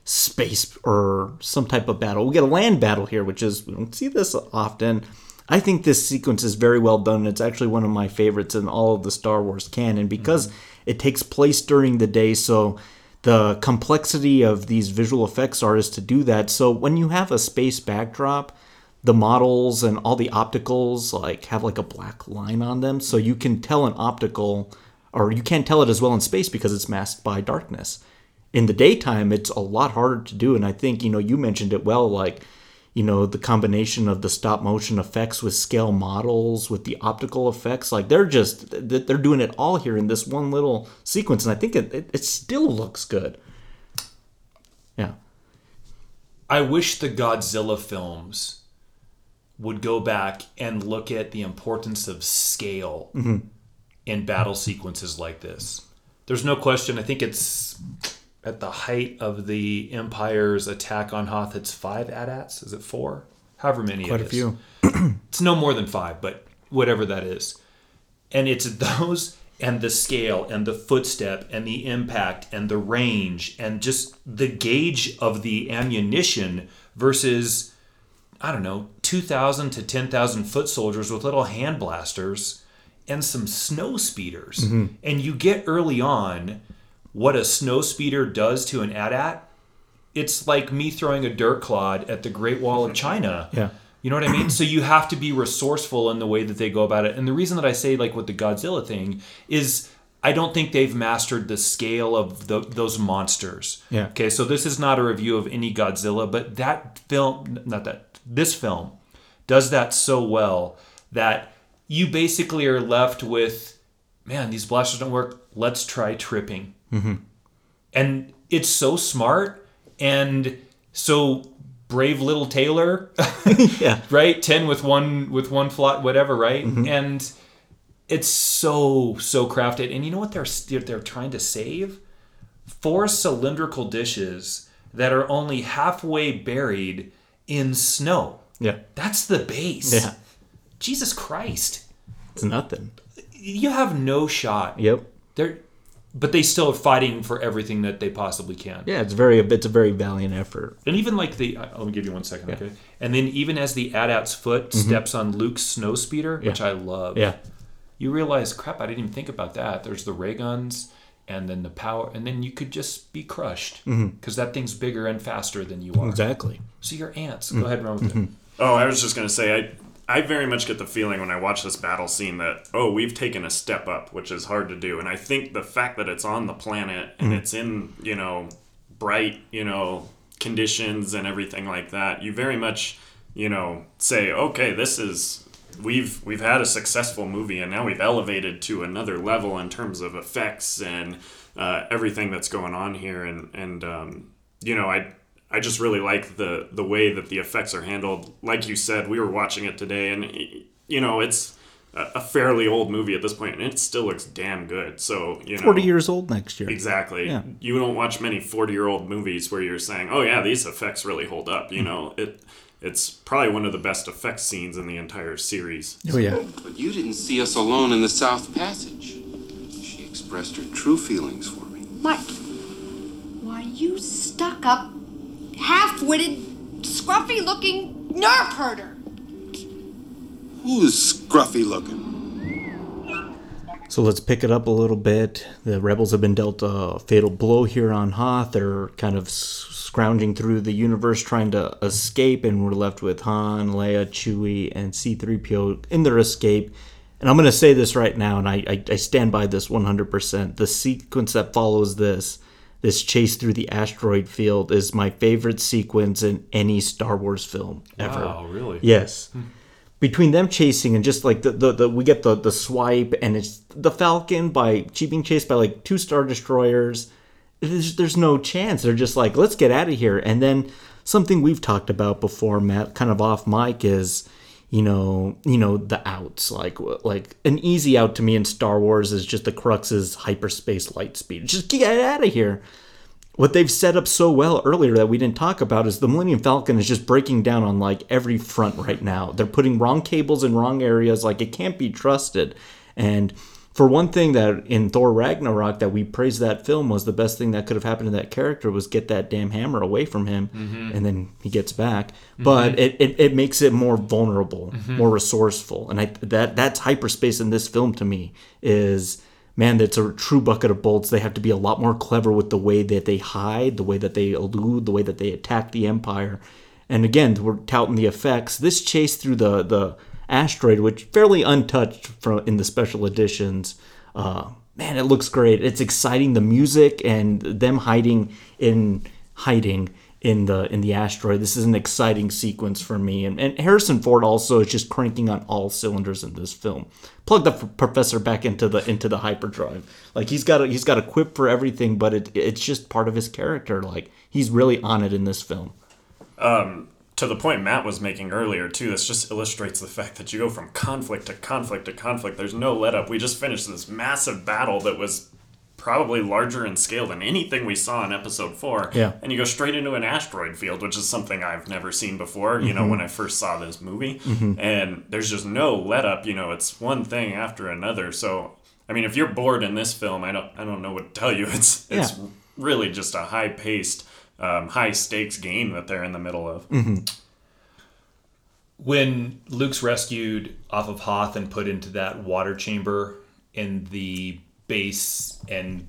space or some type of battle. We get a land battle here, which is we don't see this often. I think this sequence is very well done. It's actually one of my favorites in all of the Star Wars canon because it takes place during the day. So the complexity of these visual effects artists to do that. So when you have a space backdrop, the models and all the opticals like have like a black line on them, so you can tell an optical, or you can't tell it as well in space because it's masked by darkness. In the daytime, it's a lot harder to do, and I think you know you mentioned it well, like you know the combination of the stop motion effects with scale models with the optical effects like they're just they're doing it all here in this one little sequence and i think it, it, it still looks good yeah I wish the Godzilla films would go back and look at the importance of scale mm-hmm. in battle sequences like this. There's no question. I think it's at the height of the Empire's attack on Hoth. It's five AT-ATs. Is it four? However many. quite it a is. few *clears throat* It's no more than five, but whatever that is. And it's those and the scale and the footstep and the impact and the range and just the gauge of the ammunition versus, I don't know, 2,000 to 10,000 foot soldiers with little hand blasters and some snow speeders. Mm-hmm. And you get early on what a snow speeder does to an AT-AT. It's like me throwing a dirt clod at the Great Wall of China. *laughs* Yeah. You know what I mean? so you have to be resourceful in the way that they go about it. And the reason that I say like with the Godzilla thing is I don't think they've mastered the scale of the, those monsters. Yeah. Okay, so this is not a review of any Godzilla, but that film, not that, this film does that so well that you basically are left with, man, these blasters don't work. Let's try tripping. Mm-hmm. And it's so smart and so brave little Taylor. *laughs* *laughs* Yeah. Right? 10 with one with one flat whatever right? Mm-hmm. And it's so so crafted. And you know what they're they're, they're trying to save? Four cylindrical dishes that are only halfway buried in snow. Yeah. That's the base. Yeah. Jesus christ. It's nothing. You have no shot. Yep. They're but they still are fighting for everything that they possibly can yeah it's very it's a very valiant effort And even like the, let me give you one second, okay? And then even as the AT-AT's foot steps on Luke's snow speeder, which Mm-hmm. I love, yeah you realize, crap, I didn't even think about that. There's the ray guns, and then the power, and then you could just be crushed because that thing's bigger and faster than you are. Mm-hmm. exactly So you're ants. Go ahead and run with it. Oh, I was just gonna say I I very much get the feeling when I watch this battle scene that oh we've taken a step up, which is hard to do, and I think the fact that it's on the planet and it's in you know bright you know conditions and everything like that, you very much you know say okay this is we've we've had a successful movie, and now we've elevated to another level in terms of effects and uh, everything that's going on here. And and um, you know, I I just really like the the way that the effects are handled. Like you said, we were watching it today, and you know, it's a a fairly old movie at this point, and it still looks damn good. So you know, 40 years old next year. Exactly. Yeah. You don't watch many 40 year old movies where you're saying, oh, yeah, these effects really hold up. Mm-hmm. You know, it it's probably one of the best effects scenes in the entire series. Oh, yeah. But you didn't see us alone in the South Passage. She expressed her true feelings for me. What? Why, you stuck up, half witted, scruffy looking nerve herder. Who's scruffy looking? So let's pick it up a little bit. The rebels have been dealt a fatal blow here on Hoth. They're kind of scrounging through the universe trying to escape, and we're left with Han, Leia, Chewie, and C3PO in their escape. And I'm going to say this right now, and I, I, I stand by this 100%. The sequence that follows this, this chase through the asteroid field, is my favorite sequence in any Star Wars film ever. Wow, really? Yes. Hmm. Between them chasing and just like the, the, the we get the, the swipe and it's the Falcon by she being chased by like two Star Destroyers. There's, there's no chance. They're just like, let's get out of here. And then something we've talked about before, Matt, kind of off mic, is you know, you know the outs. Like like an easy out to me in Star Wars is just the Crux's hyperspace light speed. Just get out of here what they've set up so well earlier that we didn't talk about is the Millennium Falcon is just breaking down on like every front right now. They're putting wrong cables in wrong areas, like it can't be trusted. And for one thing that in Thor Ragnarok that we praised that film was the best thing that could have happened to that character was get that damn hammer away from him mm-hmm. and then he gets back. But mm-hmm. it, it, it makes it more vulnerable, mm-hmm. more resourceful. And I that that's hyperspace in this film to me is man, that's a true bucket of bolts. They have to be a lot more clever with the way that they hide, the way that they elude, the way that they attack the Empire. And again, we're touting the effects. This chase through the the asteroid, which fairly untouched from in the special editions, uh, man, it looks great. It's exciting. The music and them hiding in hiding in the in the asteroid. This is an exciting sequence for me. And, and Harrison Ford also is just cranking on all cylinders in this film. Plug the f- professor back into the into the hyperdrive. Like he's got a, he's got a quip for everything, but it it's just part of his character. Like he's really on it in this film. To the point Matt was making earlier, too, this just illustrates the fact that you go from conflict to conflict to conflict. There's no let up. We just finished this massive battle that was probably larger in scale than anything we saw in episode four. Yeah. And you go straight into an asteroid field, which is something I've never seen before, you know, mm-hmm. when I first saw this movie. Mm-hmm. And there's just no let up, you know, it's one thing after another. So I mean if you're bored in this film, I don't I don't know what to tell you. *laughs* It's it's Yeah. really just a high paced, um, high stakes game that they're in the middle of. when Luke's rescued off of Hoth and put into that water chamber in the base and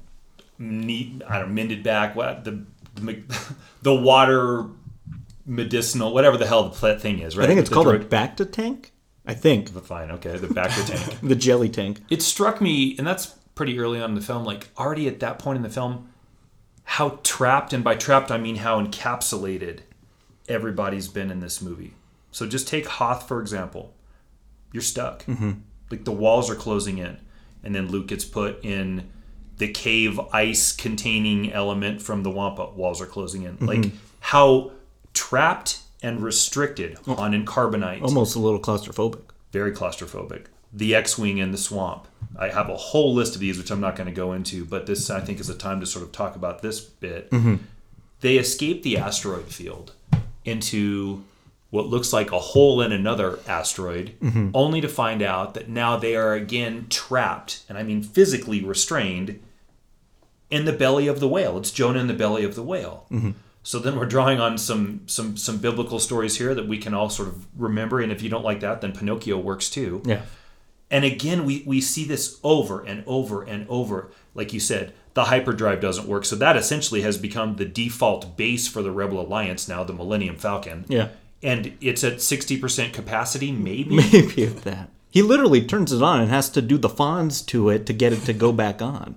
neat, I don't know, mended back what the the, *laughs* the water medicinal whatever the hell the thing is right I think it's The called a droid- Bacta tank. I think fine okay the Bacta tank *laughs* the jelly tank. it struck me and that's pretty early on in the film like already at that point in the film how trapped and by trapped I mean how encapsulated everybody's been in this movie. So just take Hoth for example. You're stuck. Mm-hmm. Like the walls are closing in and then Luke gets put in the cave ice containing element from the Wampa. Walls are closing in. Like mm-hmm. how trapped and restricted on in carbonite Almost a little claustrophobic. very claustrophobic. The X-wing and the swamp. I have a whole list of these, which I'm not going to go into, but this I think is a time to sort of talk about this bit. Mm-hmm. They escape the asteroid field into what looks like a hole in another asteroid, mm-hmm. only to find out that now they are again trapped, and I mean physically restrained, in the belly of the whale. It's Jonah in the belly of the whale. Mm-hmm. So then we're drawing on some some some biblical stories here that we can all sort of remember. And if you don't like that, then Pinocchio works too. Yeah. And again, we, we see this over and over and over. Like you said, the hyperdrive doesn't work. So that essentially has become the default base for the Rebel Alliance now, the Millennium Falcon. Yeah. And it's at 60% capacity, maybe? *laughs* Maybe if that. He literally turns it on and has to do the Fonz to it to get it to go back on.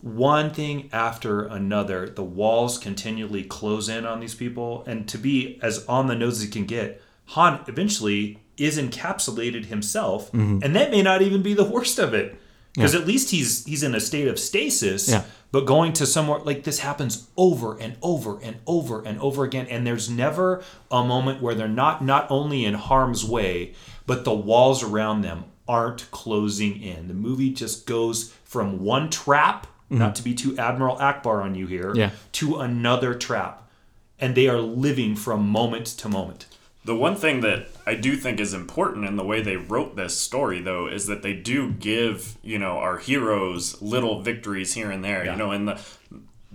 one thing after another. The walls continually close in on these people, and to be as on the nose as you can get, Han eventually is encapsulated himself, Mm-hmm. and that may not even be the worst of it. Because at least he's he's in a state of stasis, Yeah. but going to somewhere like this happens over and over and over and over again, and there's never a moment where they're not not only in harm's way, but the walls around them aren't closing in. The movie just goes from one trap, not to be too Admiral Ackbar on you here, Mm-hmm. Yeah. to another trap, and they are living from moment to moment. The one thing that I do think is important in the way they wrote this story, though, is that they do give, you know, our heroes little victories here and there. You know, in the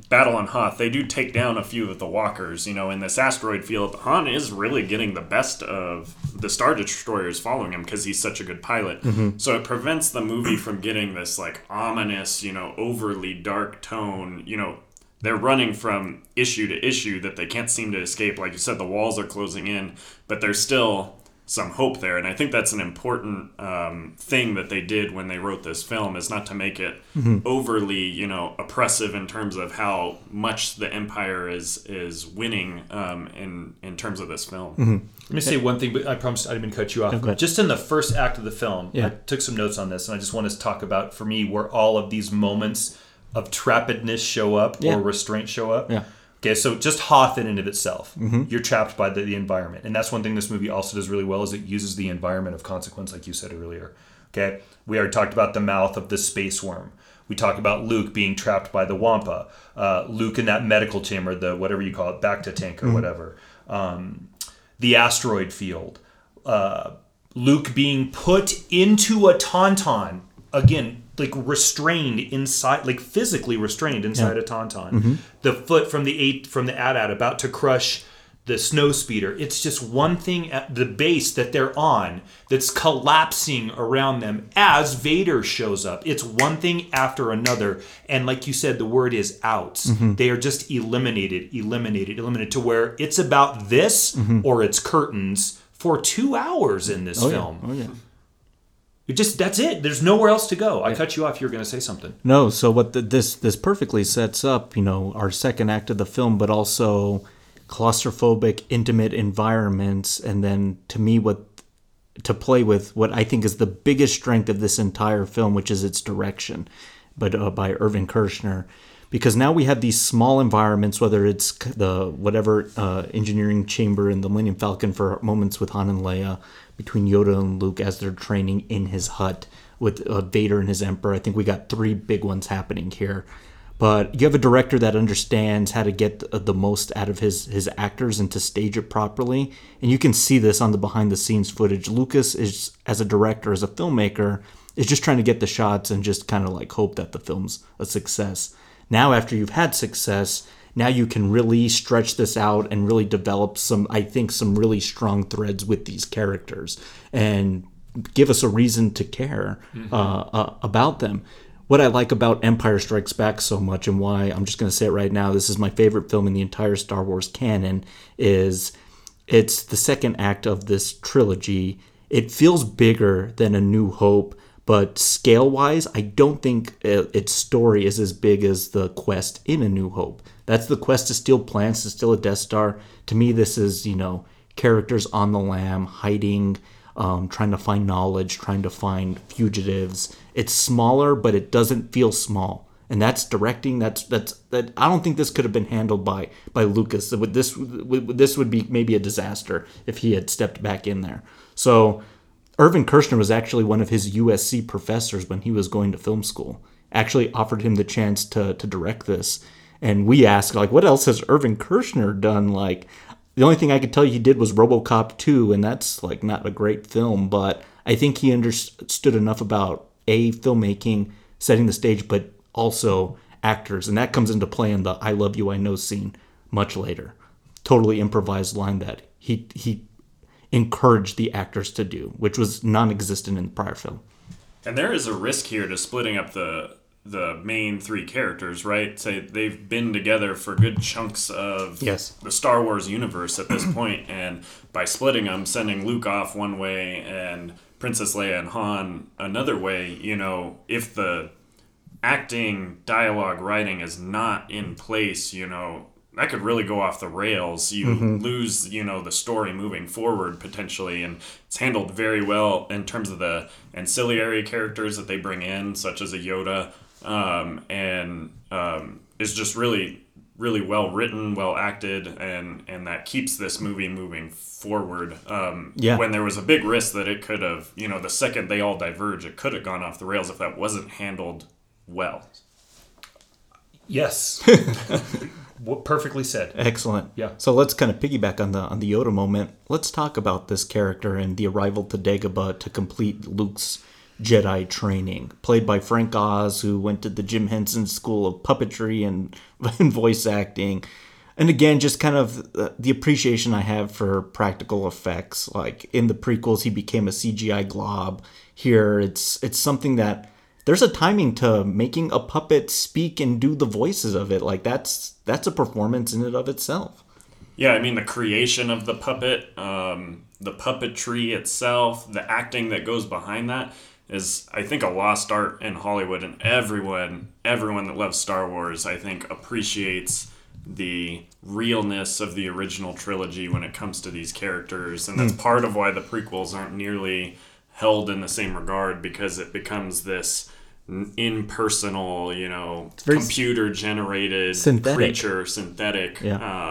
battle on Hoth, they do take down a few of the walkers. You know, in this asteroid field, Han is really getting the best of the Star Destroyers following him because he's such a good pilot. Mm-hmm. So it prevents the movie from getting this, like, ominous, you know, overly dark tone, you know, they're running from issue to issue that they can't seem to escape. Like you said, the walls are closing in, but there's still some hope there. And I think that's an important um, thing that they did when they wrote this film is not to make it overly, you know, oppressive in terms of how much the Empire is is winning um, in in terms of this film. Let me say one thing, but I promise I didn't mean to cut you off. go ahead. Just in the first act of the film, Yeah. I took some notes on this, and I just want to talk about for me where all of these moments of trappedness show up Yeah. or restraint show up. Yeah. Okay, so just Hoth in and of itself, you're trapped by the, the environment, and that's one thing this movie also does really well is it uses the environment of consequence, like you said earlier. Okay, we already talked about the mouth of the space worm. We talk about Luke being trapped by the Wampa. Uh, Luke in that medical chamber, the whatever you call it, Bacta tank or whatever. Um, the asteroid field. Uh, Luke being put into a tauntaun again, like restrained inside, like physically restrained inside a tauntaun. Mm-hmm. The foot from the eight from the AT-AT about to crush the snow speeder. It's just one thing at the base that they're on that's collapsing around them as Vader shows up. It's one thing after another. And like you said, the word is outs. Mm-hmm. They are just eliminated, eliminated, eliminated to where it's about this mm-hmm. or it's curtains for two hours in this oh, film. Oh yeah. It just that's it. There's nowhere else to go. I cut you off. You were going to say something. No, so what the, this this perfectly sets up, you know, our second act of the film, but also claustrophobic, intimate environments, and then to me, what to play with what I think is the biggest strength of this entire film, which is its direction, but uh, by Irvin Kershner, because now we have these small environments, whether it's the whatever uh, engineering chamber in the Millennium Falcon for moments with Han and Leia, between Yoda and Luke as they're training in his hut with uh, Vader and his Emperor. I think we got three big ones happening here. But you have a director that understands how to get the, the most out of his his actors and to stage it properly, and you can see this on the behind the scenes footage. Lucas is as a director, as a filmmaker, is just trying to get the shots and just kind of like hope that the film's a success. Now, after you've had success, now you can really stretch this out and really develop some, I think, some really strong threads with these characters and give us a reason to care uh, uh, about them. What I like about Empire Strikes Back so much, and why I'm just going to say it right now, this is my favorite film in the entire Star Wars canon, is it's the second act of this trilogy. It feels bigger than A New Hope, but scale wise, I don't think uh, its story is as big as the quest in A New Hope. That's the quest to steal plants, to steal a Death Star. To me, this is, you know, characters on the lam, hiding, um, trying to find knowledge, trying to find fugitives. It's smaller, but it doesn't feel small. And that's directing. That's that's that. I don't think this could have been handled by by Lucas. Would this would, this would be maybe a disaster if he had stepped back in there. So Irvin Kershner was actually one of his USC professors when he was going to film school. Actually offered him the chance to to direct this. And we asked, like, what else has Irvin Kershner done? Like, the only thing I could tell you he did was RoboCop 2, and that's like not a great film, but I think he understood enough about a filmmaking, setting the stage, but also actors, and that comes into play in the "I love you, I know" scene much later. Totally improvised line that he he encouraged the actors to do, which was non-existent in the prior film. And there is a risk here to splitting up the the main three characters, right? Say they've been together for good chunks of Yes. the Star Wars universe at this *clears throat* point, and by splitting them, sending Luke off one way and Princess Leia and Han another way, you know, if the acting, dialogue, writing is not in place, you know, that could really go off the rails. You Mm-hmm. lose, you know, the story moving forward potentially, and it's handled very well in terms of the ancillary characters that they bring in, such as a Yoda, um, and um, is just really, really well written, well acted, and and that keeps this movie moving forward. Um, Yeah. When there was a big risk that it could have, you know, the second they all diverge, it could have gone off the rails if that wasn't handled well. Yes. *laughs* Perfectly said. Excellent. Yeah. So let's kind of piggyback on the on the Yoda moment. Let's talk about this character and the arrival to Dagobah to complete Luke's Jedi training, played by Frank Oz, who went to the Jim Henson School of Puppetry and, *laughs* and voice acting. And again, just kind of uh, the appreciation I have for practical effects. Like in the prequels, he became a CGI glob. Here, it's it's something that there's a timing to making a puppet speak and do the voices of it. Like that's that's a performance in and of itself. Yeah, I mean the creation of the puppet, um, the puppetry itself, the acting that goes behind that is, I think, a lost art in Hollywood, and everyone, everyone that loves Star Wars, I think, appreciates the realness of the original trilogy when it comes to these characters, and that's part of why the prequels aren't nearly held in the same regard because it becomes this impersonal, you know, computer generated creature, synthetic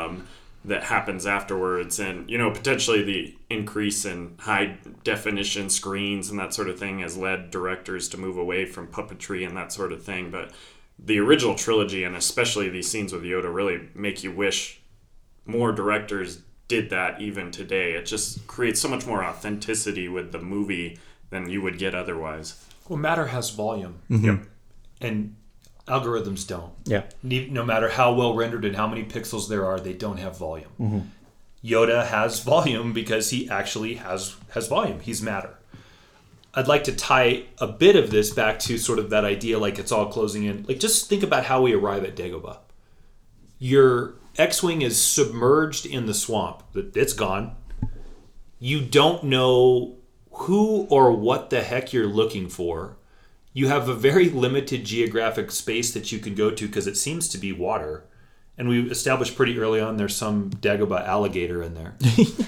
um, that happens afterwards, and you know potentially the increase in high definition screens and that sort of thing has led directors to move away from puppetry and that sort of thing. But the original trilogy and especially these scenes with Yoda really make you wish more directors did that even today. It just creates so much more authenticity with the movie than you would get otherwise. Well, matter has volume, Yep. and algorithms don't. Yeah. No matter how well rendered and how many pixels there are, they don't have volume. Mm-hmm. Yoda has *laughs* volume because he actually has has volume. He's matter. I'd like to tie a bit of this back to sort of that idea, like it's all closing in. Like, just think about how we arrive at Dagobah. Your X-wing is submerged in the swamp. It's gone. You don't know who or what the heck you're looking for. You have a very limited geographic space that you can go to because it seems to be water. And we established pretty early on there's some Dagobah alligator in there.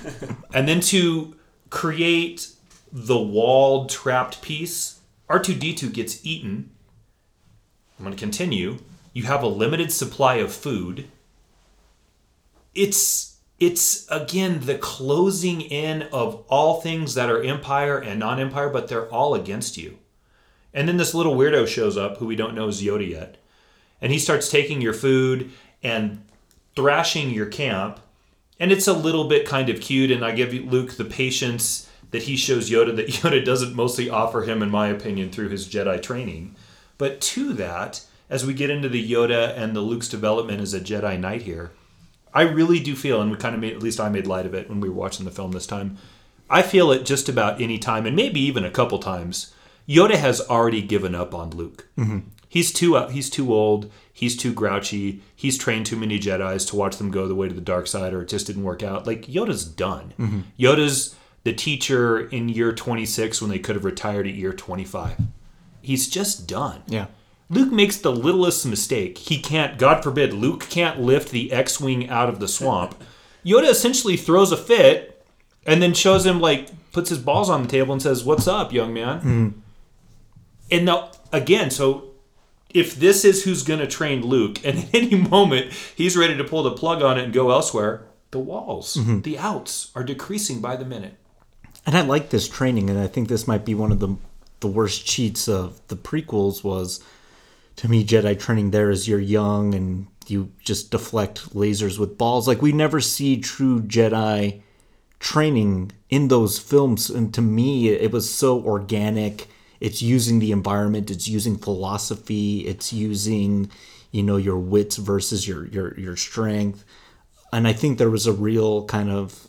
*laughs* and then to create the walled trapped piece, R2D2 gets eaten. I'm going to continue. You have a limited supply of food. It's it's again the closing in of all things that are empire and non-empire, but they're all against you. And then this little weirdo shows up who we don't know is Yoda yet. And he starts taking your food and thrashing your camp. And it's a little bit kind of cute. And I give Luke the patience that he shows Yoda that *laughs* Yoda doesn't mostly offer him, in my opinion, through his Jedi training. But to that, as we get into the Yoda and the Luke's development as a Jedi Knight here, I really do feel, and we kind of made, at least I made light of it when we were watching the film this time. I feel it just about any time, and maybe even a couple times. Yoda has already given up on Luke. Mm-hmm. He's too uh, he's too old. He's too grouchy. He's trained too many Jedi's to watch them go the way to the dark side, or it just didn't work out. Like Yoda's done. Mm-hmm. Yoda's the teacher in year 26 when they could have retired at year 25. He's just done. Yeah. Luke makes the littlest mistake. He can't, God forbid, Luke can't lift the X Wing out of the swamp. Yoda essentially throws a fit and then shows him, like, puts his balls on the table and says, What's up, young man? Mm-hmm. And now, again, so if this is who's going to train Luke, and *laughs* at any moment he's ready to pull the plug on it and go elsewhere, the walls, mm-hmm. the outs are decreasing by the minute. And I like this training, and I think this might be one of the the worst cheats of the prequels was to me Jedi training there is you're young and you just deflect lasers with balls. Like we never see true Jedi training in those films and to me it was so organic. It's using the environment, it's using philosophy, it's using, you know, your wits versus your your your strength. And I think there was a real kind of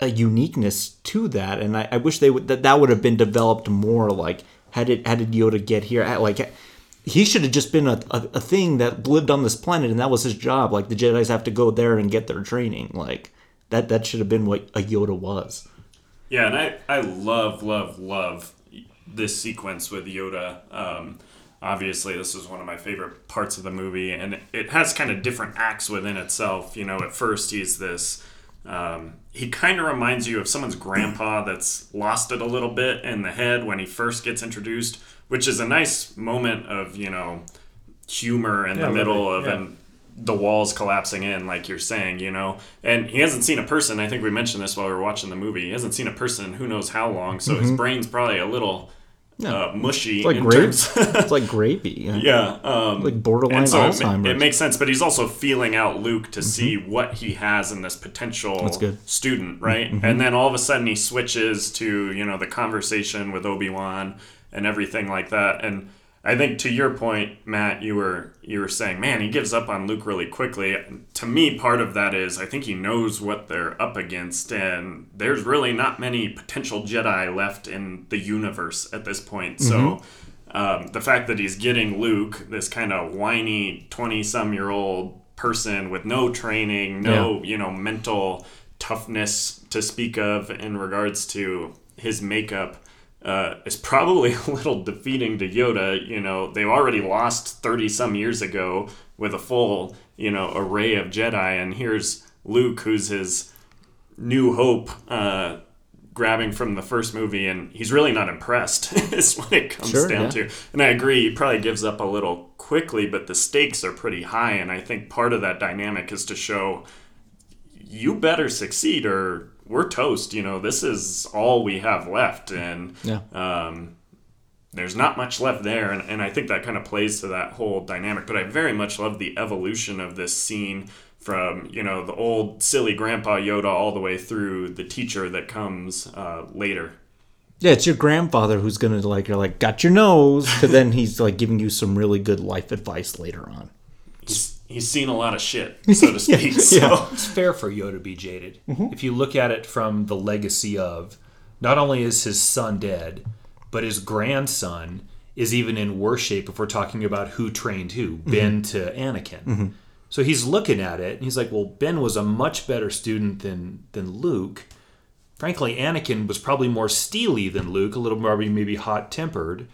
a uniqueness to that, and I, I wish they would that that would have been developed more. Like, had it had it Yoda get here, like he should have just been a, a, a thing that lived on this planet, and that was his job. Like the Jedi's have to go there and get their training. Like that that should have been what a Yoda was. Yeah, and I, I love, love, love this sequence with Yoda. Um, obviously this is one of my favorite parts of the movie, and it has kind of different acts within itself. You know, at first he's this. Um, he kind of reminds you of someone's grandpa that's lost it a little bit in the head when he first gets introduced, which is a nice moment of you know humor in Yeah, the middle really, of yeah. and the walls collapsing in, like you're saying, you know. And he hasn't seen a person. I think we mentioned this while we were watching the movie. He hasn't seen a person in who knows how long, so his brain's probably a little uh, mushy Mm-hmm. It's like terms. *laughs* it's like gravy. yeah, um, Like borderline so it, Alzheimer's. it makes sense, but he's also feeling out Luke to see what he has in this potential That's good. Mm-hmm. student, right? And then all of a sudden he switches to you know the conversation with Obi Wan and everything like that. And I think to your point, Matt, you were you were saying, man, he gives up on Luke really quickly. To me, part of that is I think he knows what they're up against, and there's really not many potential Jedi left in the universe at this point. So um, the fact that he's getting Luke, this kind of whiny twenty-some-year-old person with no training, no you know mental toughness to speak of in regards to his makeup. Uh, is probably *laughs* a little defeating to Yoda. You know, they already lost 30 some years ago with a full, you know, array of Jedi, and here's Luke, who's his new hope, uh, grabbing from the first movie, and he's really not impressed, *laughs* is what it comes Sure, down yeah. to. And I agree, he probably gives up a little quickly, but the stakes are pretty high, and I think part of that dynamic is to show you better succeed or we're toast. You know, this is all we have left, and Yeah. um, there's not much left there. And, and I think that kind of plays to that whole dynamic. But I very much love the evolution of this scene from you know the old silly Grandpa Yoda all the way through the teacher that comes uh, later. Yeah, it's your grandfather who's gonna like you're like got your nose, to then he's like giving you some really good life advice later on. He's, he's seen a lot of shit, *laughs* so to speak. Yeah. So. It's fair for Yoda to be jaded. Mm-hmm. If you look at it from the legacy of, not only is his son dead, but his grandson is even in worse shape if we're talking about who trained who, Mm-hmm. Ben to Anakin. So he's looking at it and he's like, well, Ben was a much better student than than Luke. Frankly, Anakin was probably more steely than Luke, a little more maybe hot tempered.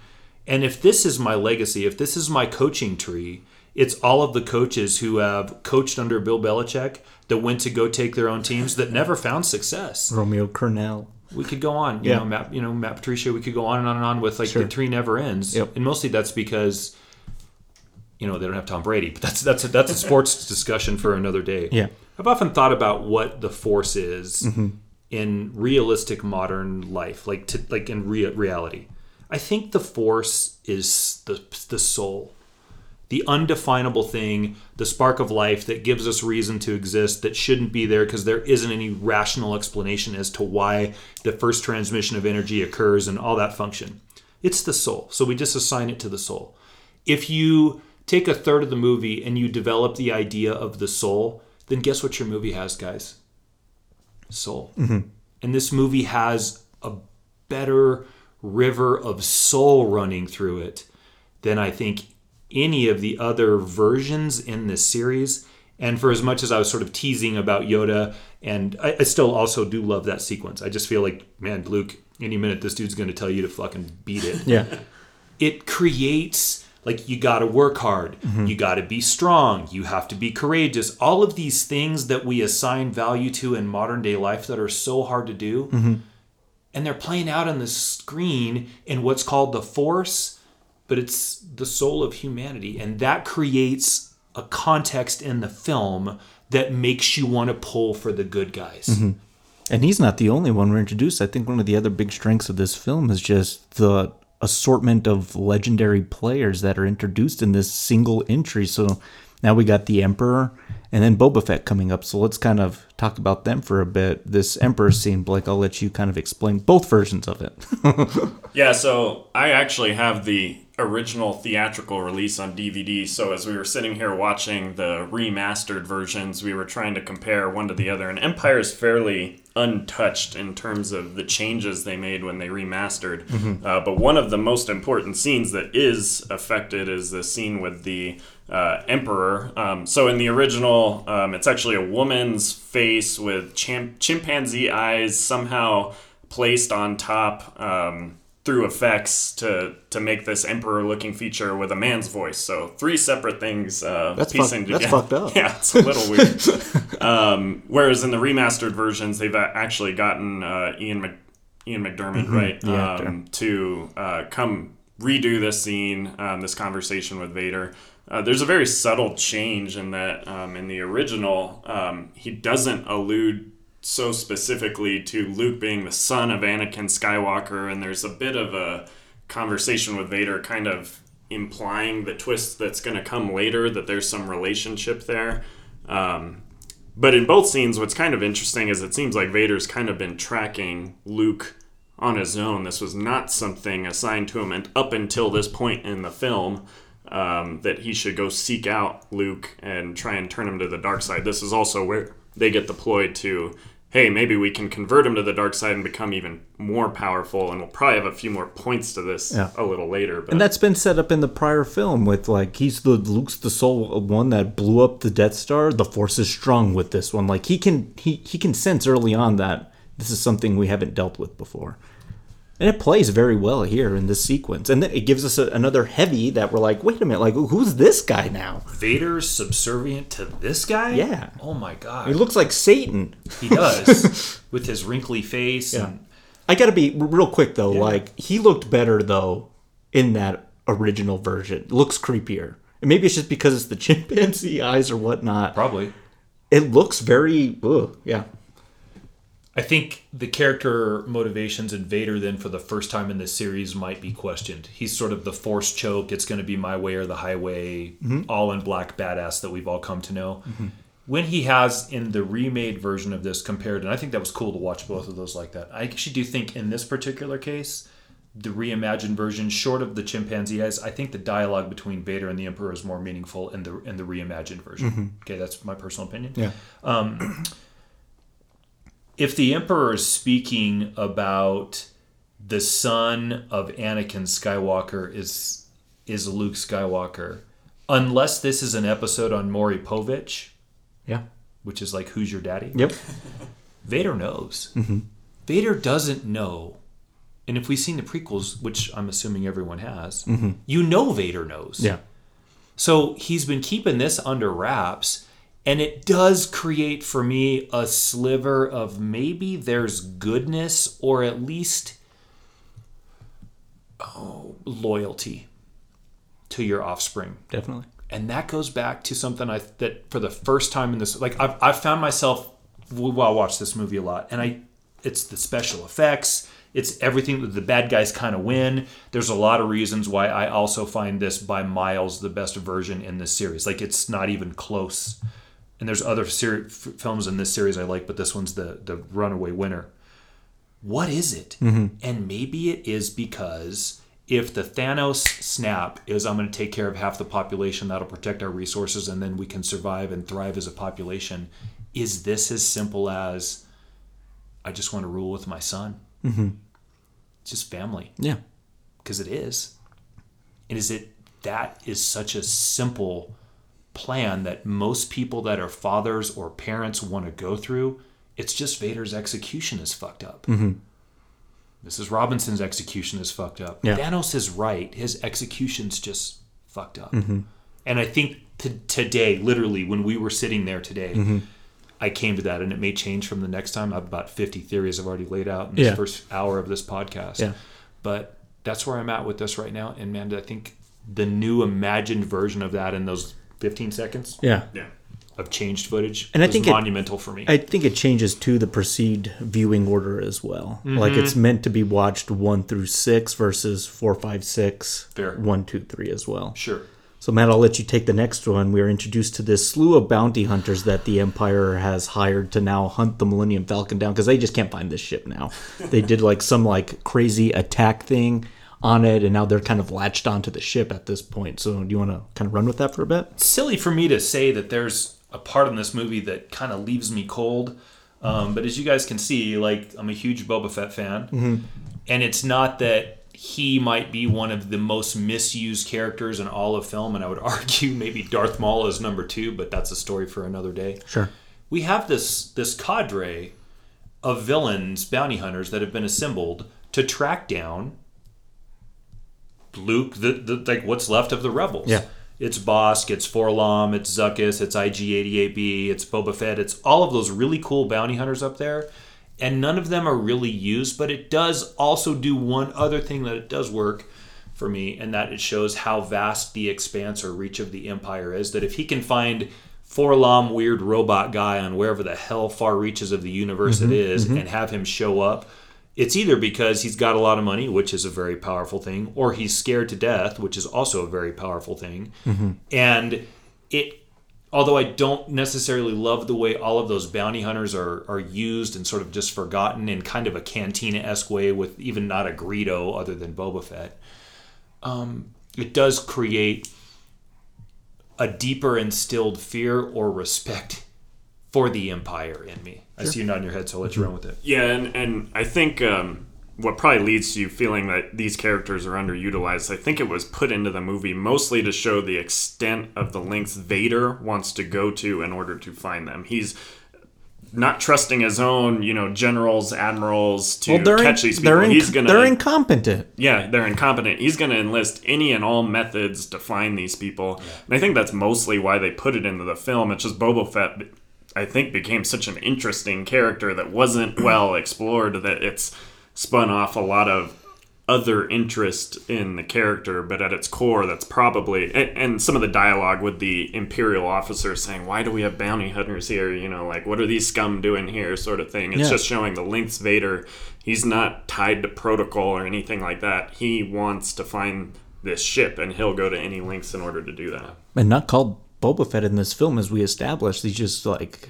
And if this is my legacy, if this is my coaching tree, it's all of the coaches who have coached under Bill Belichick that went to go take their own teams that never found success. Romeo Crennel. We could go on, you Yeah. know, Matt, you know, Matt Patricia. We could go on and on and on with like Sure. the tree never ends, Yep. and mostly that's because, you know, they don't have Tom Brady. But that's that's a, that's a *laughs* sports discussion for another day. Yeah. I've often thought about what the force is Mm-hmm. in realistic modern life, like to like in rea- reality. I think the force is the the soul, the undefinable thing, the spark of life that gives us reason to exist that shouldn't be there because there isn't any rational explanation as to why the first transmission of energy occurs and all that function. It's the soul. So we just assign it to the soul. If you take a third of the movie and you develop the idea of the soul, then guess what your movie has, guys? Soul. Mm-hmm. And this movie has a better river of soul running through it than I think any of the other versions in this series. And for as much as I was sort of teasing about Yoda, and I, I still also do love that sequence. I just feel like, man, Luke, any minute this dude's going to tell you to fucking beat it Yeah. *laughs* it creates like you got to work hard mm-hmm. you got to be strong you have to be courageous all of these things that we assign value to in modern day life that are so hard to do mm-hmm. and they're playing out on the screen in what's called the force but it's the soul of humanity and that creates a context in the film that makes you want to pull for the good guys mm-hmm. And he's not the only one we're introduced. I think one of the other big strengths of this film is just the assortment of legendary players that are introduced in this single entry. So now we got the Emperor and then Boba Fett coming up. So let's kind of talk about them for a bit. This Emperor scene, Blake, I'll let you kind of explain both versions of it. *laughs* Yeah, so I actually have the original theatrical release on DVD. So as we were sitting here watching the remastered versions, we were trying to compare one to the other. And Empire is fairly untouched in terms of the changes they made when they remastered. Uh, but one of the most important scenes that is affected is the scene with the uh, Emperor. Um, so in the original, um, it's actually a woman's face with chim- chimpanzee eyes somehow placed on top. Um, through effects to to make this emperor looking feature with a man's voice. So three separate things uh, That's piecing fuck- that's fucked up. *laughs* Yeah, it's a little weird. um, whereas in the remastered versions, they've actually gotten uh, Ian Mc, Ian McDiarmid right the actor. um, to uh, come redo this scene, um, this conversation with Vader. Uh, there's a very subtle change in that um, in the original, um, he doesn't allude so specifically to Luke being the son of Anakin Skywalker, and there's a bit of a conversation with Vader kind of implying the twist that's going to come later, that there's some relationship there. Um, but in both scenes, what's kind of interesting is it seems like Vader's kind of been tracking Luke on his own. This was not something assigned to him and up until this point in the film um, that he should go seek out Luke and try and turn him to the dark side. This is also where they get deployed to. Hey, maybe we can convert him to the dark side and become even more powerful, and we'll probably have a few more points to this Yeah. a little later. But And that's been set up in the prior film with like he's the Luke's the sole one that blew up the Death Star. The Force is strong with this one. Like he can he he can sense early on that this is something we haven't dealt with before, and it plays very well here in this sequence. And then it gives us a, another heavy that we're like, wait a minute, like who's this guy now? Vader's subservient to this guy? Yeah. Oh my god. He looks like Satan. He does. *laughs* with his wrinkly face. Yeah. And I gotta be real quick though. Like he looked better though in that original version. Looks creepier. And maybe it's just because it's the *laughs* chimpanzee eyes or whatnot. probably. It looks very. Ugh, yeah. I think the character motivations in Vader then for the first time in this series might be questioned. He's sort of the force choke, it's going to be my way or the highway, mm-hmm. all in black badass that we've all come to know. Mm-hmm. When he has in the remade version of this compared, and I think that was cool to watch both of those like that. I actually do think in this particular case, the reimagined version, short of the chimpanzee eyes, I think the dialogue between Vader and the Emperor is more meaningful in the in the reimagined version. Mm-hmm. Okay, that's my personal opinion Yeah. Um, if the emperor is speaking about the son of Anakin Skywalker is is Luke Skywalker, unless this is an episode on Maury Povich, Yeah. which is like who's your daddy? Yep. Vader knows. Mm-hmm. Vader doesn't know. And if we've seen the prequels, which I'm assuming everyone has, mm-hmm. you know Vader knows. Yeah. So he's been keeping this under wraps, and it does create for me a sliver of maybe there's goodness or at least oh, loyalty to your offspring. Definitely. And that goes back to something I that for the first time in this like I've, I've found myself while I watch this movie a lot, and I it's the special effects, it's everything that the bad guys kind of win. There's a lot of reasons why I also find this by miles the best version in this series. Like it's not even close. And there's other ser- f- films in this series I like, but this one's the the runaway winner. What is it? And maybe it is because if the Thanos snap is I'm going to take care of half the population, that'll protect our resources, and then we can survive and thrive as a population. Is this as simple as I just want to rule with my son? Mm-hmm. It's just family Yeah. because it is. And is it that is such a simple plan that most people that are fathers or parents want to go through? It's just Vader's execution is fucked up. Mm-hmm. Mrs. Robinson's execution is fucked up. Yeah. Thanos is right. His execution's just fucked up. Mm-hmm. And I think t- today, literally, when we were sitting there today, mm-hmm. I came to that, and it may change from the next time. I have about 50 theories I've already laid out in this Yeah. first hour of this podcast. Yeah. But that's where I'm at with this right now. And man, I think the new imagined version of that and those 15 seconds Yeah. yeah. of changed footage And I was think it- monumental for me. I think it changes to the perceived viewing order as well. Like Mm-hmm. it's meant to be watched one through six versus four, five, six, Fair. one, two, three as well. sure. So Matt, I'll let you take the next one. We are introduced to this slew of bounty hunters that the Empire has hired to now hunt the Millennium Falcon down because they just can't find this ship now. they did like some like crazy attack thing on it, and now they're kind of latched onto the ship at this point. So do you want to kind of run with that for a bit? silly for me to say that there's a part in this movie that kind of leaves me cold. Um, but as you guys can see, like I'm a huge Boba Fett fan, and it's not that he might be one of the most misused characters in all of film, and I would *laughs* argue maybe Darth Maul is number two, but that's a story for another day. Sure. We have this this cadre of villains, bounty hunters that have been assembled to track down Luke, the, the like what's left of the rebels. Yeah. It's Bossk, it's 4-LOM, it's Zuckuss, it's IG-88B, it's Boba Fett, it's all of those really cool bounty hunters up there, and none of them are really used. But it does also do one other thing that it does work for me, and that it shows how vast the expanse or reach of the Empire is. That if he can find 4-LOM weird robot guy on wherever the hell far reaches of the universe it mm-hmm. is, mm-hmm. and have him show up it's either because he's got a lot of money, which is a very powerful thing, or he's scared to death, which is also a very powerful thing. And it, although I don't necessarily love the way all of those bounty hunters are are used and sort of just forgotten in kind of a cantina esque way, with even not a Greedo other than Boba Fett, um, it does create a deeper instilled fear or respect for the Empire in me. I see you nodding your head, so I'll let you run with it. Yeah, and, and I think um, what probably leads to you feeling that these characters are underutilized, I think it was put into the movie mostly to show the extent of the lengths Vader wants to go to in order to find them. He's not trusting his own, you know, generals, admirals to Well, they're catch these people. they're, inc- He's gonna they're incompetent. yeah, they're incompetent. He's going to enlist any and all methods to find these people. And I think that's mostly why they put it into the film. It's just Boba Fett, I think, became such an interesting character that wasn't *clears throat* well explored that it's spun off a lot of other interest in the character, but at its core, that's probably and, and some of the dialogue with the imperial officers saying, "Why do we have bounty hunters here? You know, like what are these scum doing here?" Sort of thing. It's Yeah. just showing the links Vader. He's not tied to protocol or anything like that. He wants to find this ship, and he'll go to any lengths in order to do that. and not called Boba Fett in this film, as we established. He's just like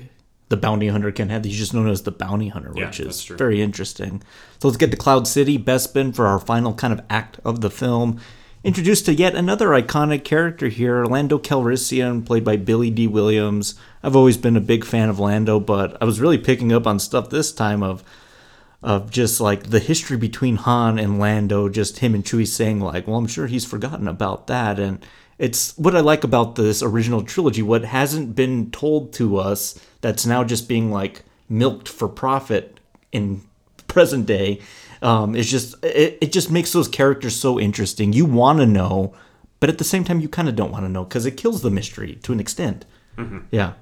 the bounty hunter can have. He's just known as the bounty hunter, Yeah, which is very interesting. So let's get to Cloud City, Bespin for our final kind of act of the film. Introduced to yet another iconic character here, Lando Calrissian, played by Billy Dee Williams. I've always been a big fan of Lando, but I was really picking up on stuff this time of of just like the history between Han and Lando, just him and Chewie saying like, "Well, I'm sure he's forgotten about that." And it's what I like about this original trilogy. What hasn't been told to us that's now just being like milked for profit in present day um, is just it, it just makes those characters so interesting. You want to know, but at the same time, you kind of don't want to know because it kills the mystery to an extent. Yeah.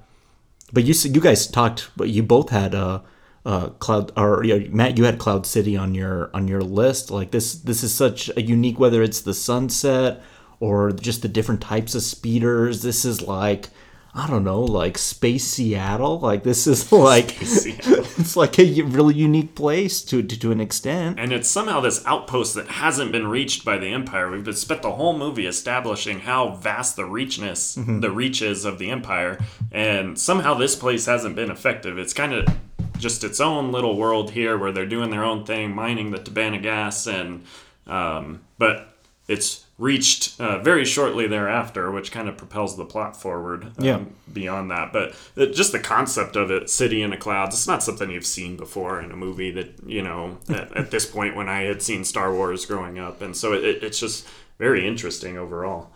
But you you guys talked, but you both had uh, uh, cloud or yeah, Matt, you had Cloud City on your on your list. Like this this is such a unique whether it's the sunset or just the different types of speeders. This is like I don't know, like space Seattle. Like this is *laughs* like *laughs* it's like a really unique place to to, to an extent. And it's somehow this outpost that hasn't been reached by the Empire. We've spent the whole movie establishing how vast the reachness, the reaches of the Empire, and somehow this place hasn't been effective. It's kind of just its own little world here where they're doing their own thing, mining the Tibanna gas, and um, but it's reached uh, very shortly thereafter, which kind of propels the plot forward. Um, Yeah. Beyond that, but it, just the concept of it, city in the clouds, it's not something you've seen before in a movie that you know *laughs* at, at this point when I had seen Star Wars growing up, and so it, it's just very interesting overall.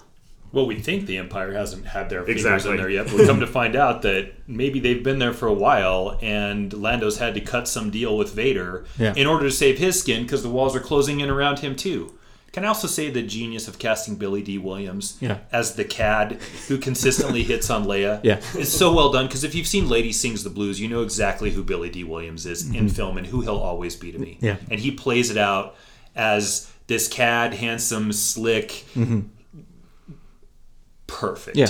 Well, we think the Empire hasn't had their fingers Exactly. in there yet, but we come to *laughs* find out that maybe they've been there for a while, and Lando's had to cut some deal with Vader Yeah. in order to save his skin because the walls are closing in around him too. Can I also say the genius of casting Billy Dee Williams Yeah. as the cad who consistently *laughs* hits on Leia? Yeah. It's so well done because if you've seen Lady Sings the Blues, you know exactly who Billy Dee Williams is in film and who he'll always be to me. Mm-hmm. Yeah. And he plays it out as this cad, handsome, slick, perfect. Yeah.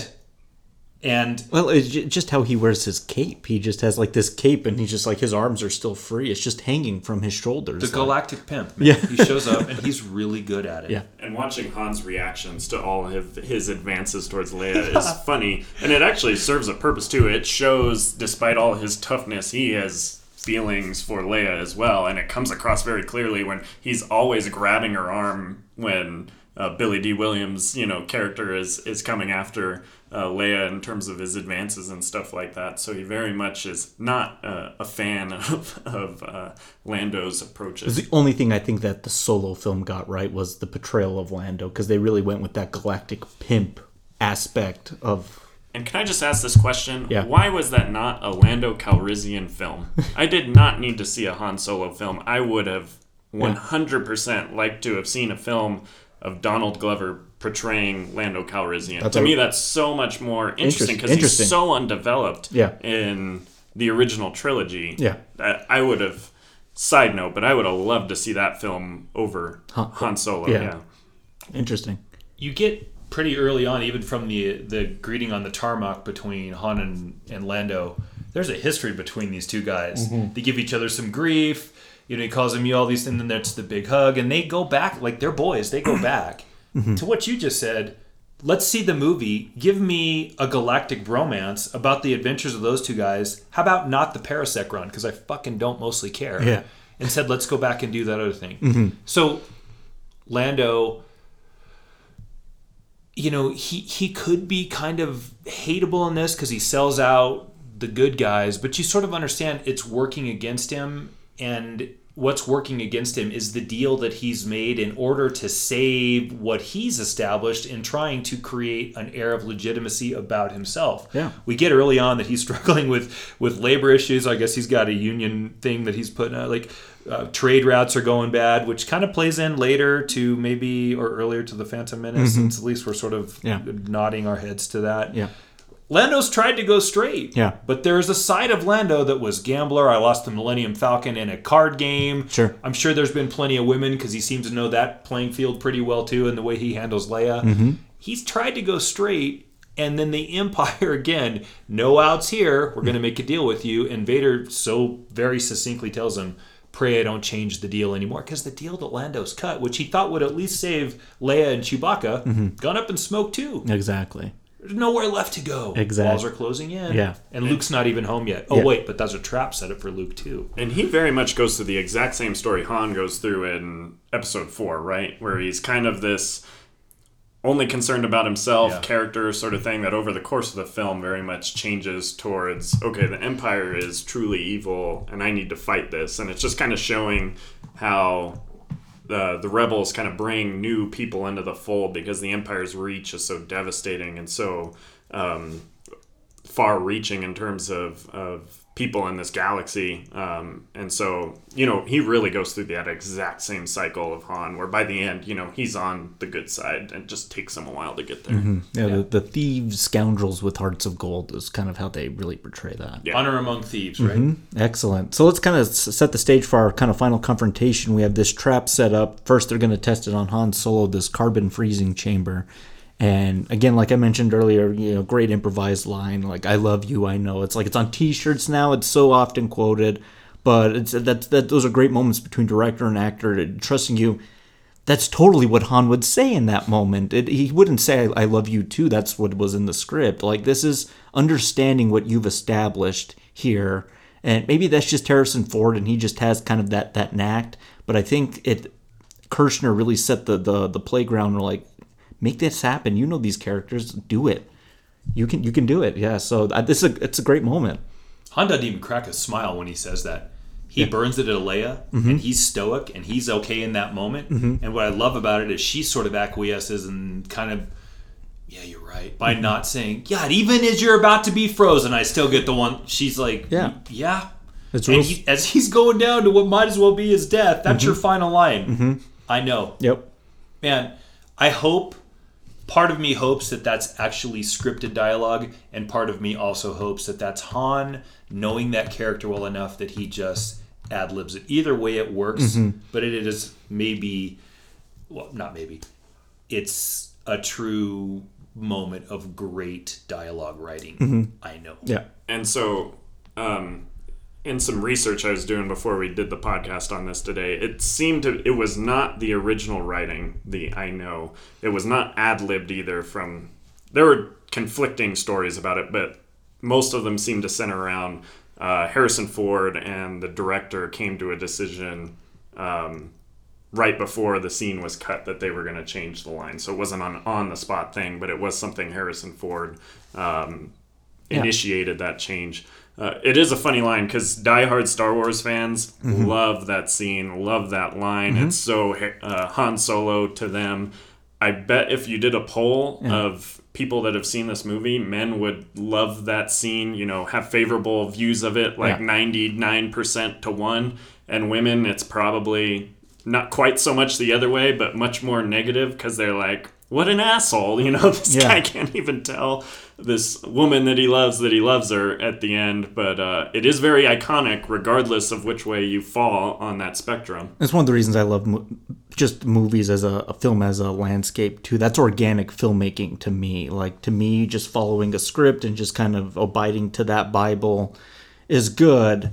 And Well, it's just how he wears his cape. He just has like this cape, and he's just like his arms are still free. It's just hanging from his shoulders. the like- galactic pimp, man. Yeah. *laughs* he shows up and he's really good at it. Yeah. And watching Han's reactions to all of his advances towards Leia *laughs* is funny, and it actually serves a purpose too. It shows, despite all his toughness, he has feelings for Leia as well, and it comes across very clearly when he's always grabbing her arm when uh, Billy Dee Williams, you know, character is is coming after uh, Leia in terms of his advances and stuff like that. So he very much is not uh, a fan *laughs* of of uh, Lando's approaches. The only thing I think that the solo film got right was the portrayal of Lando because they really went with that galactic pimp aspect of. And can I just ask this question? Yeah. Why was that not a Lando Calrissian film? *laughs* I did not need to see a Han Solo film. I would have 100% liked to have seen a film of Donald Glover portraying Lando Calrissian. That's to a- me, that's so much more interesting because he's so undeveloped Yeah. in the original trilogy. Yeah. that I would have. Side note, but I would have loved to see that film over Han- Han Solo. yeah. yeah. Interesting. you get pretty early on, even from the the greeting on the tarmac between Han and, and Lando. There's a history between these two guys. Mm-hmm. They give each other some grief. You know, he calls him you all these, things, and then there's the big hug, and they go back like they're boys. They go *clears throat* back mm-hmm. to what you just said. Let's see the movie. Give me a galactic bromance about the adventures of those two guys. How about not the parsec run? Because I fucking don't mostly care. Yeah. And said, let's go back and do that other thing. Mm-hmm. So, Lando you know he he could be kind of hateable in this because he sells out the good guys but you sort of understand it's working against him and what's working against him is the deal that he's made in order to save what he's established in trying to create an air of legitimacy about himself Yeah. we get early on that he's *laughs* struggling with with labor issues i guess he's got a union thing that he's putting out like uh, trade routes are going bad which kind of plays in later to maybe or earlier to the phantom menace It's at least we're sort of Yeah. nodding our heads to that Yeah. Lando's tried to go straight. Yeah. But there's a side of Lando that was gambler. I lost the Millennium Falcon in a card game. Sure. I'm sure there's been plenty of women because he seems to know that playing field pretty well too, and the way he handles Leia. Mm-hmm. He's tried to go straight, and then the *laughs* Empire again, no outs here. We're going to make a deal with you. And Vader so very succinctly tells him, "Pray I don't change the deal anymore," because the deal that Lando's cut, which he thought would at least save Leia and Chewbacca, Mm-hmm. gone up in smoke too. Exactly. There's nowhere left to go. Exact- Walls are closing in. Yeah. And Luke's not even home yet. Oh Yeah. wait, but that's a trap set up for Luke too. And he very much goes through the exact same story Han goes through in episode four, right? Where he's kind of this only concerned about himself Yeah. character sort of thing that over the course of the film very much changes towards okay, the Empire is truly evil and I need to fight this. And it's just kind of showing how the the rebels kind of bring new people into the fold because the Empire's reach is so devastating and so um, far reaching in terms of, of people in this galaxy. Um, and so, you know, he really goes through that exact same cycle of Han, where by the end, you know, he's on the good side and it just takes him a while to get there. Yeah, The, the thieves, scoundrels with hearts of gold is kind of how they really portray that. Yeah. Honor among thieves, right? Mm-hmm. Excellent. So let's kind of set the stage for our kind of final confrontation. We have this trap set up. First, they're going to test it on Han Solo, this carbon freezing chamber. And again, like I mentioned earlier, you know, great improvised line like "I love you, I know." It's like it's on T-shirts now. It's so often quoted, but it's that that those are great moments between director and actor trusting you. That's totally what Han would say in that moment. It, he wouldn't say I, "I love you too." That's what was in the script. Like this is understanding what you've established here, and maybe that's just Harrison Ford, and he just has kind of that that knack. But I think it Kershner really set the the the playground. Like, make this happen. You know these characters. Do it. You can you can do it. Yeah. So uh, this is a, it's a great moment. Han doesn't even crack a smile when he says that. He burns it at Leia, Mm-hmm. and he's stoic, and he's okay in that moment. And what I love about it is she sort of acquiesces and kind of, yeah, you're right, Mm-hmm. by not saying, God, even as you're about to be frozen, I still get the one. She's like, Yeah. yeah. It's and real- he, as he's going down to what might as well be his death, that's Mm-hmm. your final line. I know. Yep. Man, I hope part of me hopes that that's actually scripted dialogue, and part of me also hopes that that's Han knowing that character well enough that he just ad libs it. Either way, it works, but it is maybe, well, not maybe, it's a true moment of great dialogue writing. I know. Yeah. And so, um, in some research I was doing before we did the podcast on this today, it seemed to it was not the original writing. The I know it was not ad libbed either. From there were conflicting stories about it, but most of them seemed to center around uh, Harrison Ford and the director came to a decision. Um, right before the scene was cut that they were going to change the line. So it wasn't an on the spot thing, but it was something Harrison Ford um, initiated that change. Uh, it is a funny line because diehard Star Wars fans love that scene, love that line. It's so uh, Han Solo to them. I bet if you did a poll of people that have seen this movie, men would love that scene, you know, have favorable views of it, like Yeah. 99% to 1. And women, it's probably not quite so much the other way, but much more negative because they're like, what an asshole. *laughs* You know, this Yeah. guy can't even tell this woman that he loves that he loves her at the end. But uh, it is very iconic, regardless of which way you fall on that spectrum. That's one of the reasons I love mo- just movies as a, a film as a landscape too. That's organic filmmaking to me. Like to me, just following a script and just kind of abiding to that Bible is good.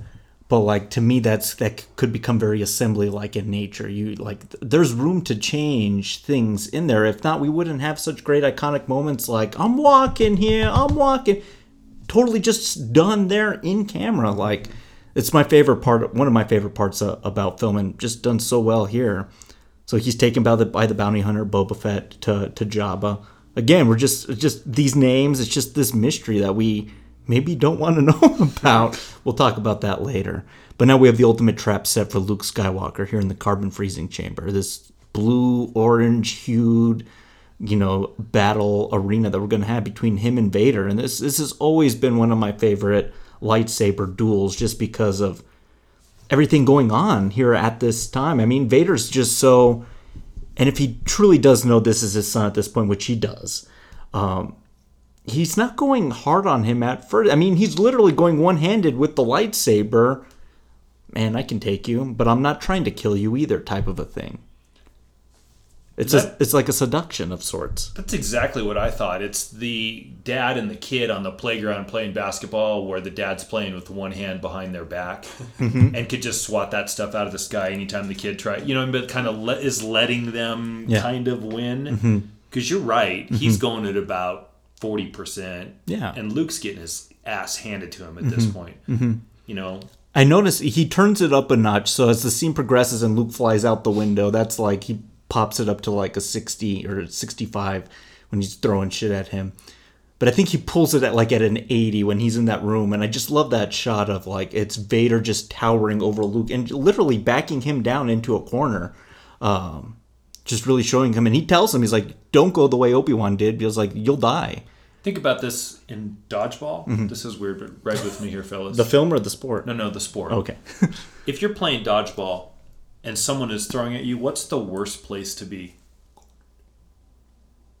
But like to me, that's that could become very assembly like in nature. You like there's room to change things in there. If not, we wouldn't have such great iconic moments like I'm walking here, I'm walking totally just done there in camera. Like it's my favorite part, one of my favorite parts uh, about film, and just done so well here. So he's taken by the by the bounty hunter Boba Fett to to Jabba. Again, we're just just these names. It's just this mystery that we maybe don't want to *laughs* know about. We'll talk about that later. But now we have the ultimate trap set for Luke Skywalker here in the carbon freezing chamber. This blue orange hued you know battle arena that we're going to have between him and Vader and this this has always been one of my favorite lightsaber duels just because of everything going on here at this time. I mean Vader's just so and if he truly does know this is his son at this point which he does um he's not going hard on him at first. I mean he's literally going one-handed with the lightsaber man, I can take you, but I'm not trying to kill you either type of a thing. It's a, it's like a seduction of sorts. That's exactly what I thought. It's the dad and the kid on the playground playing basketball where the dad's playing with one hand behind their back *laughs* Mm-hmm. and could just swat that stuff out of the sky anytime the kid try. You know, but kind of le- is letting them Yeah. kind of win. Because you're right. He's going at about 40%. Yeah. And Luke's getting his ass handed to him at this point. You know, I notice he turns it up a notch. So as the scene progresses and Luke flies out the window, that's like he pops it up to like a 60 or 65 when he's throwing shit at him. But I think he pulls it at like at an 80 when he's in that room. And I just love that shot of like it's Vader just towering over Luke and literally backing him down into a corner. Um, just really showing him. And he tells him, he's like, don't go the way Obi Wan did because like you'll die. Think about this in dodgeball. Mm-hmm. This is weird, but ride with me here, fellas. The film or the sport? no, no, the sport. Okay. *laughs* if you're playing dodgeball and someone is throwing at you, what's the worst place to be?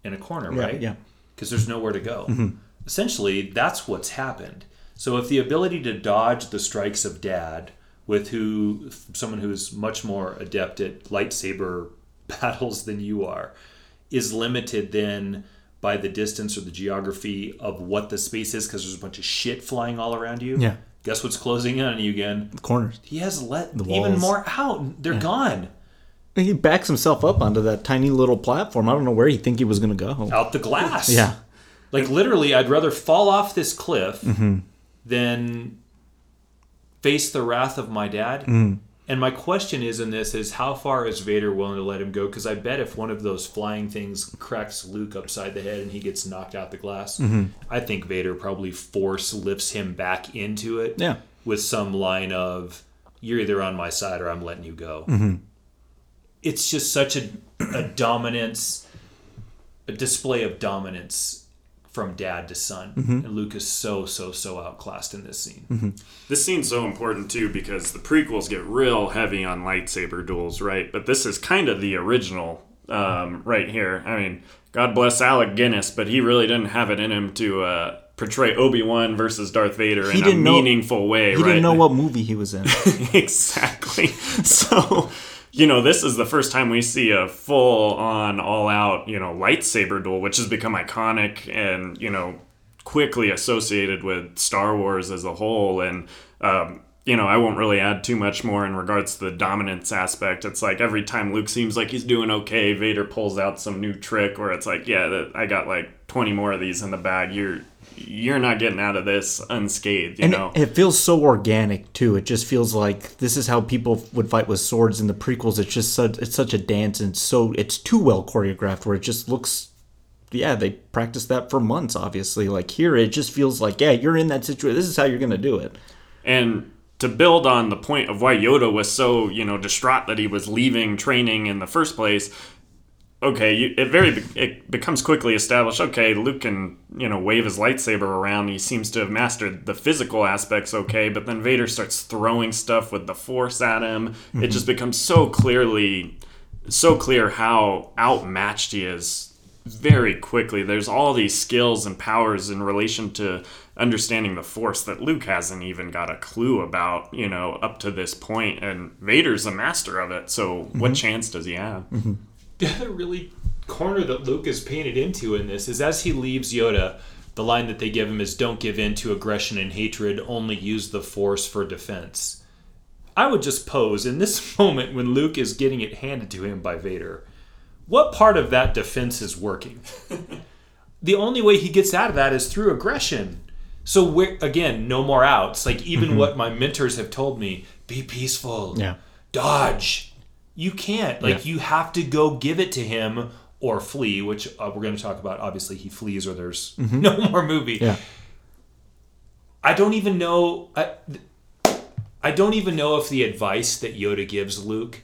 In a corner, Yeah, right? yeah. Because there's nowhere to go. Mm-hmm. Essentially, that's what's happened. So if the ability to dodge the strikes of dad with who someone who's much more adept at lightsaber *laughs* battles than you are is limited then by the distance or the geography of what the space is because there's a bunch of shit flying all around you. Yeah. Guess what's closing in on you again? Corners. He has let The even walls. more out. They're gone He backs himself up onto that tiny little platform. I don't know where he think he was going to go. out the glass. Yeah. Like literally, I'd rather fall off this cliff Mm-hmm. than face the wrath of my dad. Mm. And my question is in this is how far is Vader willing to let him go? Because I bet if one of those flying things cracks Luke upside the head and he gets knocked out the glass, Mm-hmm. I think Vader probably force lifts him back into it. Yeah. with some line of "You're either on my side or I'm letting you go." Mm-hmm. It's just such a, a dominance, a display of dominance from dad to son, Mm-hmm. and Luke is so so so outclassed in this scene. This scene's so important too because the prequels get real heavy on lightsaber duels, right? But this is kind of the original um, right here. I mean, God bless Alec Guinness, but he really didn't have it in him to uh, portray Obi Wan versus Darth Vader He in a didn't know- meaningful way. He right? didn't know what movie he was in. *laughs* exactly. *laughs* So, you know, this is the first time we see a full on, all out, you know, lightsaber duel, which has become iconic and, you know, quickly associated with Star Wars as a whole. And, um, you know, I won't really add too much more in regards to the dominance aspect. It's like every time Luke seems like he's doing okay, Vader pulls out some new trick where it's like, yeah, I got like 20 more of these in the bag. You're you're not getting out of this unscathed, you and know. it, it feels so organic too. It just feels like this is how people would fight with swords in the prequels. It's just such, it's such a dance and so it's too well choreographed where it just looks yeah, they practiced that for months obviously. Like here it just feels like yeah, you're in that situation. This is how you're going to do it. And to build on the point of why Yoda was so, you know, distraught that he was leaving training in the first place, okay, you, it very it becomes quickly established. Okay, Luke can you know wave his lightsaber around. He seems to have mastered the physical aspects. Okay, but then Vader starts throwing stuff with the Force at him. It mm-hmm. just becomes so clearly, so clear how outmatched he is. Very quickly, there's all these skills and powers in relation to understanding the Force that Luke hasn't even got a clue about. You know, up to this point, and Vader's a master of it. So, what mm-hmm. chance does he have? Mm-hmm. The other really corner that Luke is painted into in this is as he leaves Yoda, the line that they give him is don't give in to aggression and hatred, only use the force for defense. I would just pose in this *laughs* moment when Luke is getting it handed to him by Vader, what part of that defense is working? *laughs* the only way he gets out of that is through aggression. So again, no more outs. Like even mm-hmm. what my mentors have told me, be peaceful. Yeah. Dodge. You can't. Like Yeah. you have to go give it to him or flee, which uh, we're going to talk about. Obviously, he flees or there's *laughs* no more movie. Yeah. I don't even know. I, I don't even know if the advice that Yoda gives Luke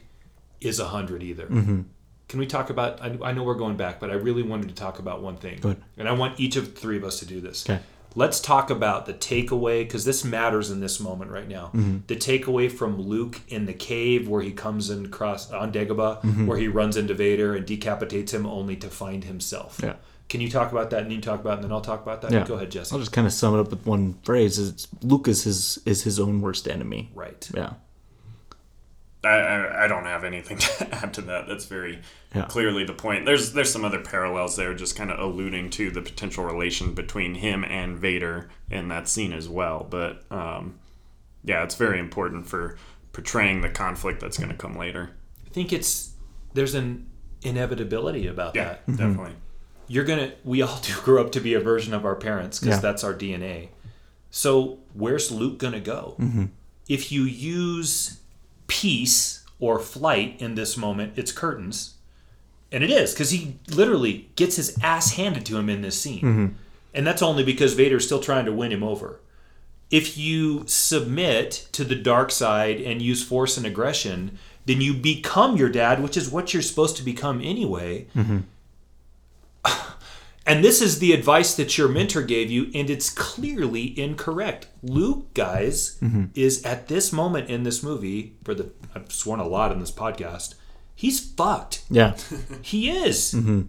is a hundred either. Mm-hmm. Can we talk about? I, I know we're going back, but I really wanted to talk about one thing, and I want each of the three of us to do this. Okay. Let's talk about the takeaway because this matters in this moment right now. Mm-hmm. The takeaway from Luke in the cave where he comes in across on Dagobah, Mm-hmm. where he runs into Vader and decapitates him, only to find himself. Yeah. Can you talk about that, and you talk about, it, and then I'll talk about that. Yeah. Go ahead, Jesse. I'll just kind of sum it up with one phrase: is Luke is his is his own worst enemy. Right. Yeah. I, I, I don't have anything *laughs* to add to that. That's very Yeah. clearly the point. There's there's some other parallels there, just kind of alluding to the potential relation between him and Vader in that scene as well. But um, yeah, it's very important for portraying the conflict that's going to come later. I think it's there's an inevitability about Yeah, that. definitely. You're gonna. We all *laughs* do grow up to be a version of our parents because Yeah. that's our DNA. So where's Luke gonna go? If you use peace or flight in this moment, it's curtains, and it is because he literally gets his ass handed to him in this scene, mm-hmm. and that's only because Vader's still trying to win him over. If you submit to the dark side and use force and aggression, then you become your dad, which is what you're supposed to become anyway. Mm-hmm. *sighs* *sighs* And this is the advice that your mentor gave you, and it's clearly incorrect. Luke, guys, mm-hmm. is at this moment in this movie, for the I've sworn a lot in this podcast, he's fucked. Yeah. *laughs* He is. Mm-hmm.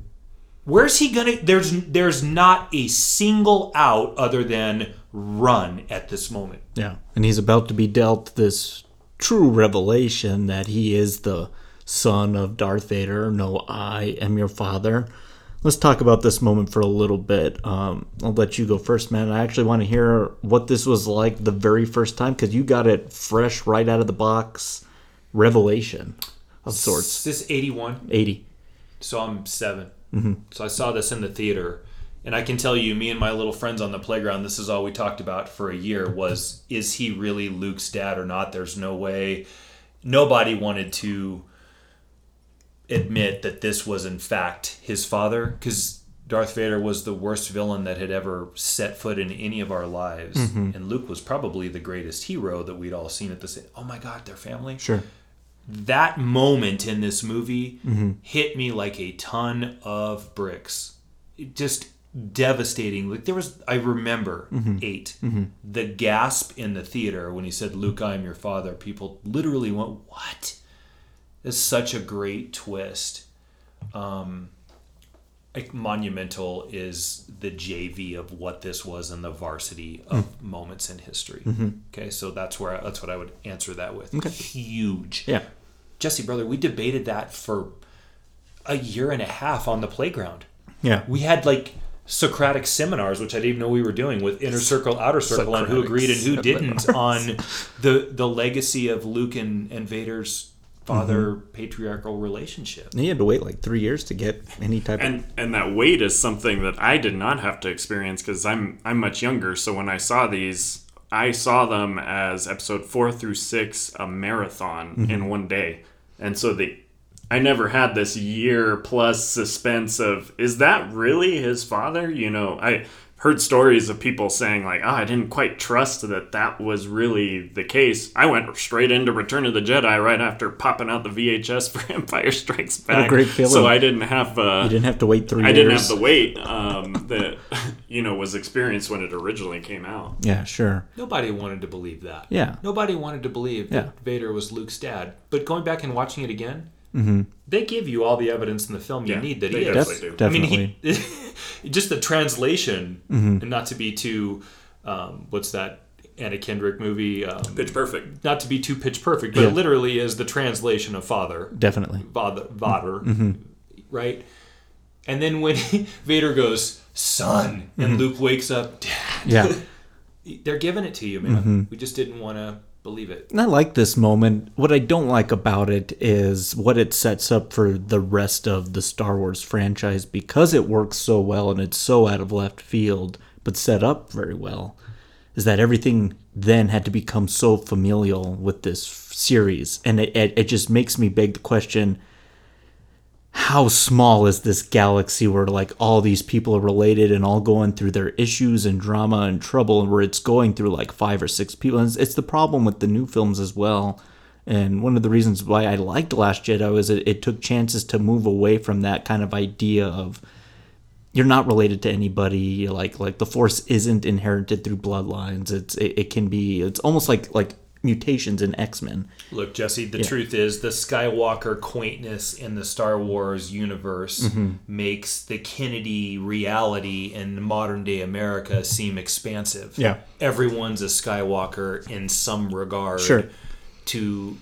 Where's he gonna? There's there's not a single out other than run at this moment. Yeah. And he's about to be dealt this true revelation that he is the son of Darth Vader. No, I am your father. Let's talk about this moment for a little bit. Um, I'll let you go first, man. I actually want to hear what this was like the very first time because you got it fresh right out of the box. Revelation of sorts. this 81? 80. So I'm 7 So I saw this in the theater, and I can tell you, me and my little friends on the playground, this is all we talked about for a year: was is he really Luke's dad or not? There's no way. Nobody wanted to admit that this was in fact his father, because Darth Vader was the worst villain that had ever set foot in any of our lives, mm-hmm. and Luke was probably the greatest hero that we'd all seen at the same. Oh my God, their family Sure. that moment in this movie mm-hmm. hit me like a ton of bricks. It just devastating. Like there was, I remember mm-hmm. 8 the gasp in the theater when he said, "Luke, I am your father." People literally went, "What?" It's such a great twist. Um, like monumental is the JV of what this was in the varsity of moments in history. Okay, so that's where I, that's what I would answer that with. Huge. Yeah. Jesse, brother, we debated that for a year and a half on the playground. Yeah. We had like Socratic seminars, which I didn't even know we were doing with inner circle, outer circle, and who agreed and who seminars. didn't on the the legacy of Luke and, and Vader's father Mm-hmm. patriarchal relationship. And he had to wait like three years to get any type of. and and that weight is something that I did not have to experience because I'm I'm much younger. So when I saw these, I saw them as episode four through six, a marathon in one day, and so the I never had this year plus suspense of is that really his father? You know, I heard stories of people saying like, "Oh, I didn't quite trust that that was really the case." I went straight into Return of the Jedi right after popping out the VHS for *laughs* Empire Strikes Back. great feeling. So I didn't have. Uh, You didn't have to wait three I years. didn't have the wait um, that *laughs* you know was experienced when it originally came out. Yeah, sure. Nobody wanted to believe that. Yeah. Nobody wanted to believe that Vader was Luke's dad. But going back and watching it again, they give you all the evidence in the film you Yeah, need that they he is. definitely do. I mean, he, *laughs* just the translation, Mm-hmm. and not to be too, um, what's that Anna Kendrick movie? Um, Pitch Perfect. not to be too pitch perfect, but Yeah. it literally is the translation of father, Definitely. father, Vader, Mm-hmm. right? And then when *laughs* Vader goes, son, and Luke wakes up, dad, Mm-hmm. Yeah. *laughs* they're giving it to you, man. Mm-hmm. We just didn't want to believe it. And I like this moment. What I don't like about it is what it sets up for the rest of the Star Wars franchise because it works so well and it's so out of left field, but set up very well. Is that everything then had to become so familial with this series, and it it, it just makes me beg the question: How small is this galaxy where like all these people are related and all going through their issues and drama and trouble, and where it's going through like five or six people? And it's, it's the problem with the new films as well. And one of the reasons why I liked Last Jedi was it, it took chances to move away from that kind of idea of you're not related to anybody. Like like the Force isn't inherited through bloodlines. It's it, it can be. It's almost like like mutations in X Men. Look, Jesse, the truth is the Skywalker quaintness in the Star Wars universe Mm-hmm. makes the Kennedy reality in modern day America seem expansive. Yeah. Everyone's a Skywalker in some regard Sure. to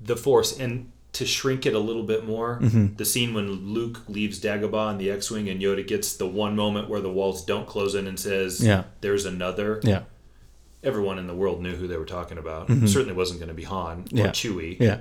the Force. And to shrink it a little bit more, Mm-hmm. the scene when Luke leaves Dagobah in the X Wing and Yoda gets the one moment where the walls don't close in and says, Yeah. There's another Yeah. Everyone in the world knew who they were talking about. Certainly wasn't going to be Han Mm-hmm. Yeah. or Chewie. Yeah.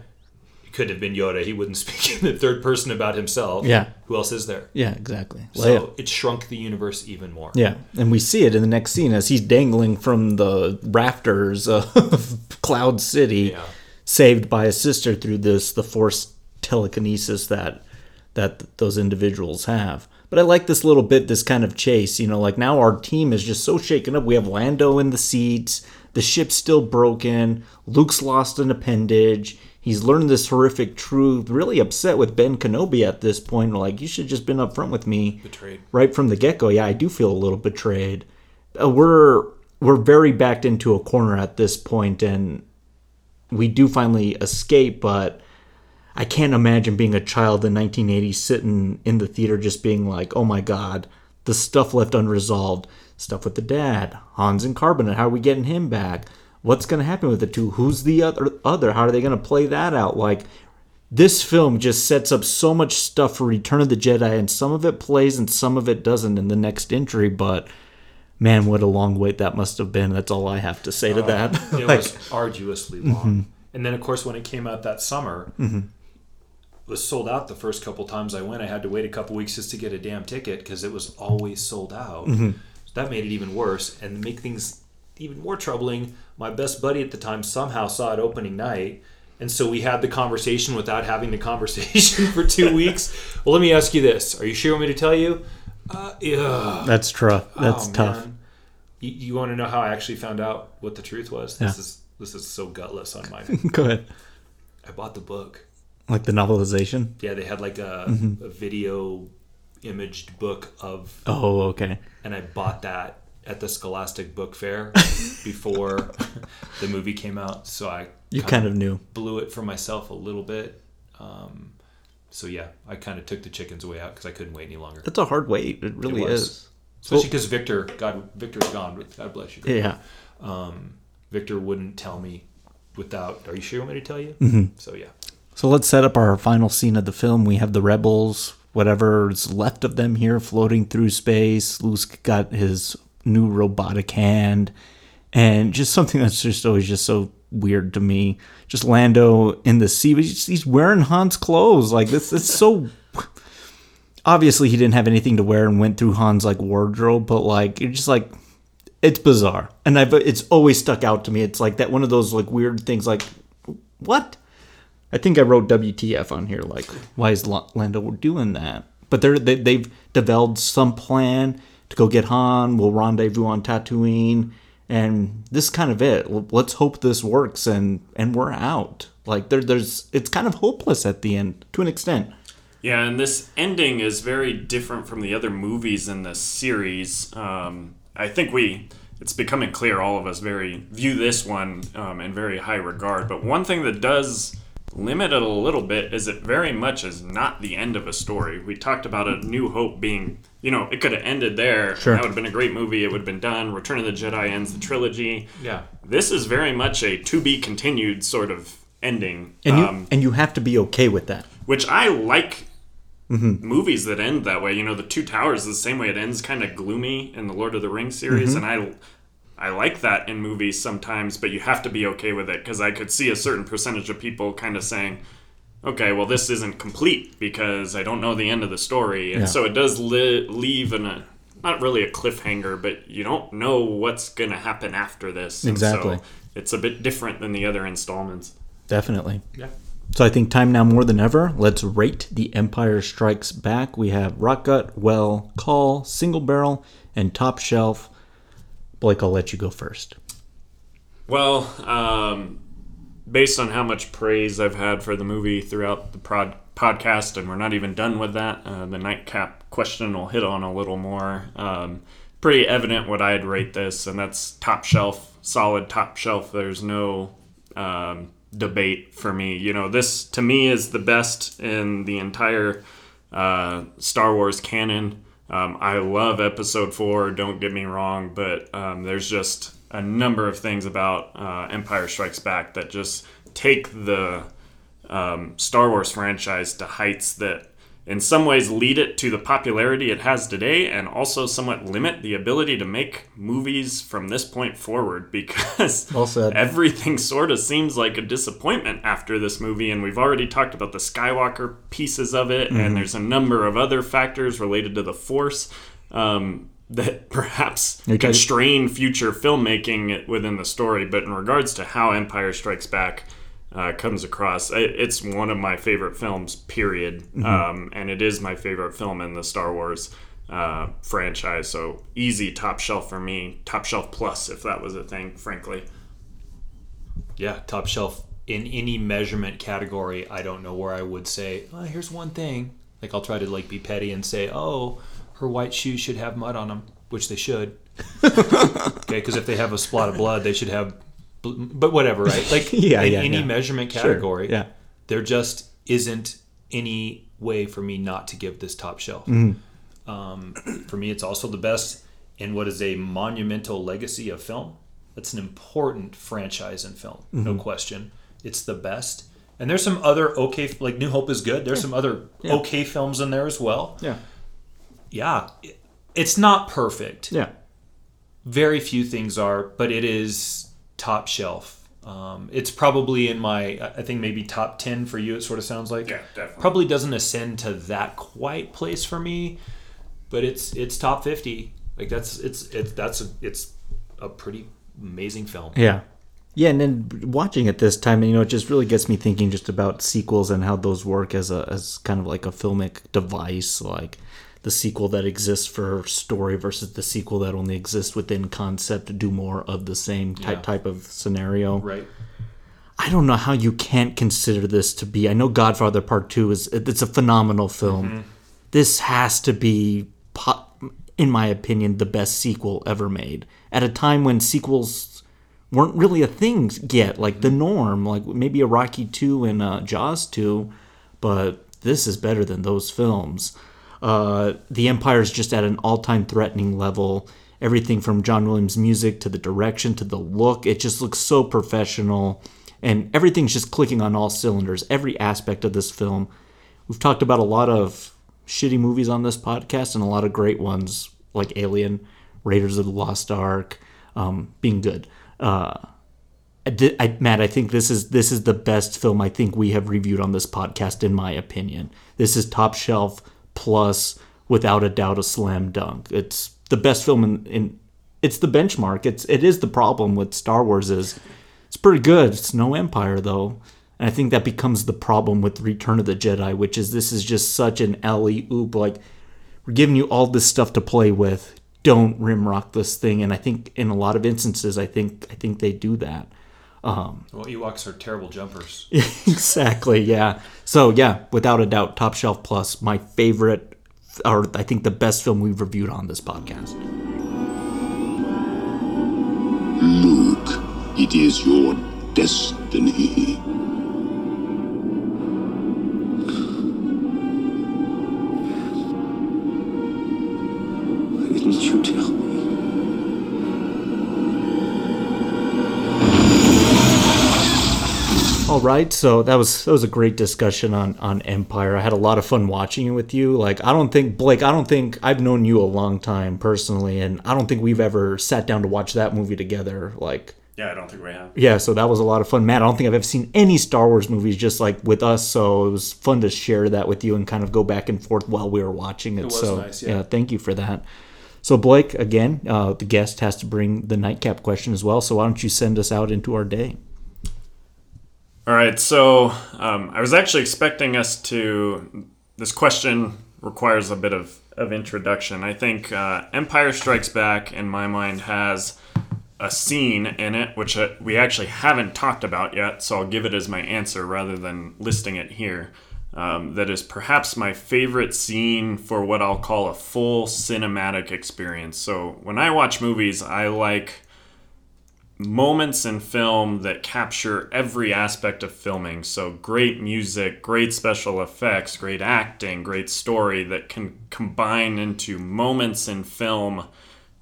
It could have been Yoda. He wouldn't *laughs* speak in the third person about himself. Yeah. Who else is there? Yeah. Exactly. So it shrunk the universe even more. Yeah, and we see it in the next scene as he's dangling from the rafters of *laughs* Cloud City, Yeah. saved by his sister through this the Force telekinesis that that those individuals have. But I like this little bit, this kind of chase. You know, like now our team is just so shaken up. We have Lando in the seats. The ship's still broken. Luke's lost an appendage. He's learned this horrific truth. Really upset with Ben Kenobi at this point. Like, you should just been upfront with me Betrayed. right from the get go. Yeah, I do feel a little betrayed. Uh, we're we're very backed into a corner at this point, and we do finally escape. But I can't imagine being a child in 1980 sitting in the theater just being like, "Oh my God, the stuff left unresolved, stuff with the dad, Hans and carbonite. How are we getting him back? What's going to happen with the two? Who's the other? Other? How are they going to play that out? Like." this film just sets up so much stuff for Return of the Jedi, and some of it plays and some of it doesn't in the next entry. But man, what a long wait that must have been. That's all I have to say to that. *laughs* It Like, was arduously long. Mm-hmm. And then, of course, when it came out that summer, it was sold out the first couple times I went. I had to wait a couple weeks just to get a damn ticket because it was always sold out. Mm-hmm. So that made it even worse. And make things even more troubling, my best buddy at the time somehow saw it opening night. And so we had the conversation without having the *laughs* conversation for two *laughs* weeks. Well, let me ask you this. Are you sure you want me to tell you? Uh, yeah. that's tough. That's Oh, tough. man. You, you want to know how I actually found out what the truth was? This Yeah. is this is so gutless on my. *laughs* Go ahead. I bought the book. Like the novelization. Yeah, they had like a, Mm-hmm. a video imaged book of, Oh, okay. and I bought that at the Scholastic Book Fair *laughs* before the movie came out. So I You kind of knew. blew it for myself a little bit. Um, so yeah, I kind of took the chickens away out because I couldn't wait any longer. That's a hard wait. It really was. is. Especially because Victor, God, Victor's gone. God bless you. Yeah. Victor wouldn't tell me without. Are you sure you want me to tell you? Mm-hmm. So yeah, So let's set up our final scene of the film. We have the rebels, whatever's left of them here, floating through space. Luke's got his new robotic hand, and just something that's just always just so weird to me. Just Lando in the sea, he's wearing Han's clothes. Like this, it's so. *laughs* Obviously, he didn't have anything to wear and went through Han's like wardrobe, but like it's just like it's bizarre, and I've it's always stuck out to me. It's like that one of those like weird things. Like what? I think I wrote WTF on here. Like, why is Lando doing that? But they're, they they've developed some plan. to go get Han. We'll rendezvous on Tatooine, and this is kind of it. Let's hope this works, and and we're out. Like there, there's it's kind of hopeless at the end to an extent. Yeah, and this ending is very different from the other movies in the series. Um, I think we, it's becoming clear, all of us very view this one um, in very high regard. But one thing that does limit it a little bit is it very much is not the end of a story. We talked about a New Hope being, you know, it could have ended there. Sure. That would have been a great movie. It would have been done. Return of the Jedi ends the trilogy. Yeah. This is very much a to be continued sort of ending. And you Um, and you have to be okay with that. which I like movies that end that way. You know, the Two Towers the same way it ends, kind of gloomy in the Lord of the Rings series, and I. I like that in movies sometimes, but you have to be okay with it because I could see a certain percentage of people kind of saying, "Okay, well, this isn't complete because I don't know the end of the story," and Yeah. so it does li- leave in a not really a cliffhanger, but you don't know what's going to happen after this. and so Exactly. it's a bit different than the other installments. Definitely. Yeah. So I think time now more than ever. Let's rate The Empire Strikes Back. We have Rock Gut, Well, Call, Single Barrel, and Top Shelf. Blake, I'll let you go first. Well, um, based on how much praise I've had for the movie throughout the prod- podcast, and we're not even done with that, uh, the nightcap question will hit on a little more. Um, pretty evident what I'd rate this, and that's top shelf, solid top shelf. There's no um, debate for me. You know, this to me is the best in the entire uh, Star Wars canon. Um, I love Episode Four. Don't get me wrong, but um, there's just a number of things about uh, Empire Strikes Back that just take the um, Star Wars franchise to heights that, in some ways, lead it to the popularity it has today, and also somewhat limit the ability to make movies from this point forward *laughs* because Well everything sort of seems like a disappointment after this movie. And we've already talked about the Skywalker pieces of it, Mm-hmm. and there's a number of other factors related to the Force. Um, that *laughs* perhaps You're constrain future filmmaking within the story, but in regards to how Empire Strikes Back uh, comes across. It's one of my favorite films, period. Um, and it is my favorite film in the Star Wars uh, franchise. So easy top shelf for me. Top shelf plus, if that was a thing, frankly. Yeah, top shelf in any measurement category. I don't know where I would say, oh, here's one thing. Like I'll try to like be petty and say, oh, her white shoes should have mud on them, which they should. *laughs* okay, because if they have a spot of blood, they should have. But whatever, right? Like *laughs* Yeah, in yeah, any yeah. measurement Sure, category, yeah. there just isn't any way for me not to give this top shelf. Mm-hmm. Um, for me, it's also the best in what is a monumental legacy of film. It's an important franchise in film, no Mm-hmm. question. It's the best. And there's some other okay, like New Hope is good. There's some other Yeah. okay films in there as well. Yeah. Yeah, it's not perfect. Yeah. Very few things are, but it is top shelf. Um, it's probably in my, I think maybe top ten for you. It sort of sounds like. Yeah, definitely. Probably doesn't ascend to that quite place for me, but it's it's top fifty. Like that's it's it's that's a, it's a pretty amazing film. Yeah. Yeah, and then watching it this time, you know, it just really gets me thinking just about sequels and how those work as a as kind of like a filmic device, like the sequel that exists for story versus the sequel that only exists within concept do more of the same type Yeah. type of scenario. Right. I don't know how you can't consider this to be. I know Godfather Part Two is it's a phenomenal film. This has to be, in my opinion, the best sequel ever made. At a time when sequels weren't really a thing yet, like the norm, like maybe a Rocky Two and uh, Jaws Two, but this is better than those films. Uh, the Empire is just at an all-time threatening level. Everything from John Williams' music to the direction to the look, it just looks so professional and everything's just clicking on all cylinders. Every aspect of this film. We've talked about a lot of shitty movies on this podcast and a lot of great ones like Alien, Raiders of the Lost Ark, um, being good. Uh, I I, Matt, I think this is this is the best film I think we have reviewed on this podcast, in my opinion. This is top shelf plus, without a doubt, a slam dunk. It's the best film in, in it's the benchmark. It's it is the problem with Star Wars is it's pretty good. It's no Empire though. And I think that becomes the problem with Return of the Jedi, which is this is just such an alley oop. Like we're giving you all this stuff to play with. don't rimrock this thing, and I think in a lot of instances, I think I think they do that. Um, well, Ewoks are terrible jumpers. *laughs* exactly, yeah. So yeah, without a doubt, Top Shelf Plus, my favorite, or I think the best film we've reviewed on this podcast. Luke, it is your destiny. All right, so that was that was a great discussion on on Empire. I had a lot of fun watching it with you. Like, I don't think Blake, I don't think I've known you a long time personally, and I don't think we've ever sat down to watch that movie together. Like, Yeah, I don't think we have. yeah, so that was a lot of fun. Matt, I don't think I've ever seen any Star Wars movies just like with us, so it was fun to share that with you and kind of go back and forth while we were watching it. was so nice, yeah. thank you for that. So Blake, again, uh, the guest has to bring the nightcap question as well. So why don't you send us out into our day? All right, so um, I was actually expecting us to. This question requires a bit of, of introduction. I think uh, Empire Strikes Back, in my mind, has a scene in it which uh, we actually haven't talked about yet, so I'll give it as my answer rather than listing it here. Um, that is perhaps my favorite scene for what I'll call a full cinematic experience. So when I watch movies, I like moments in film that capture every aspect of filming. So great music, great special effects, great acting, great story that can combine into moments in film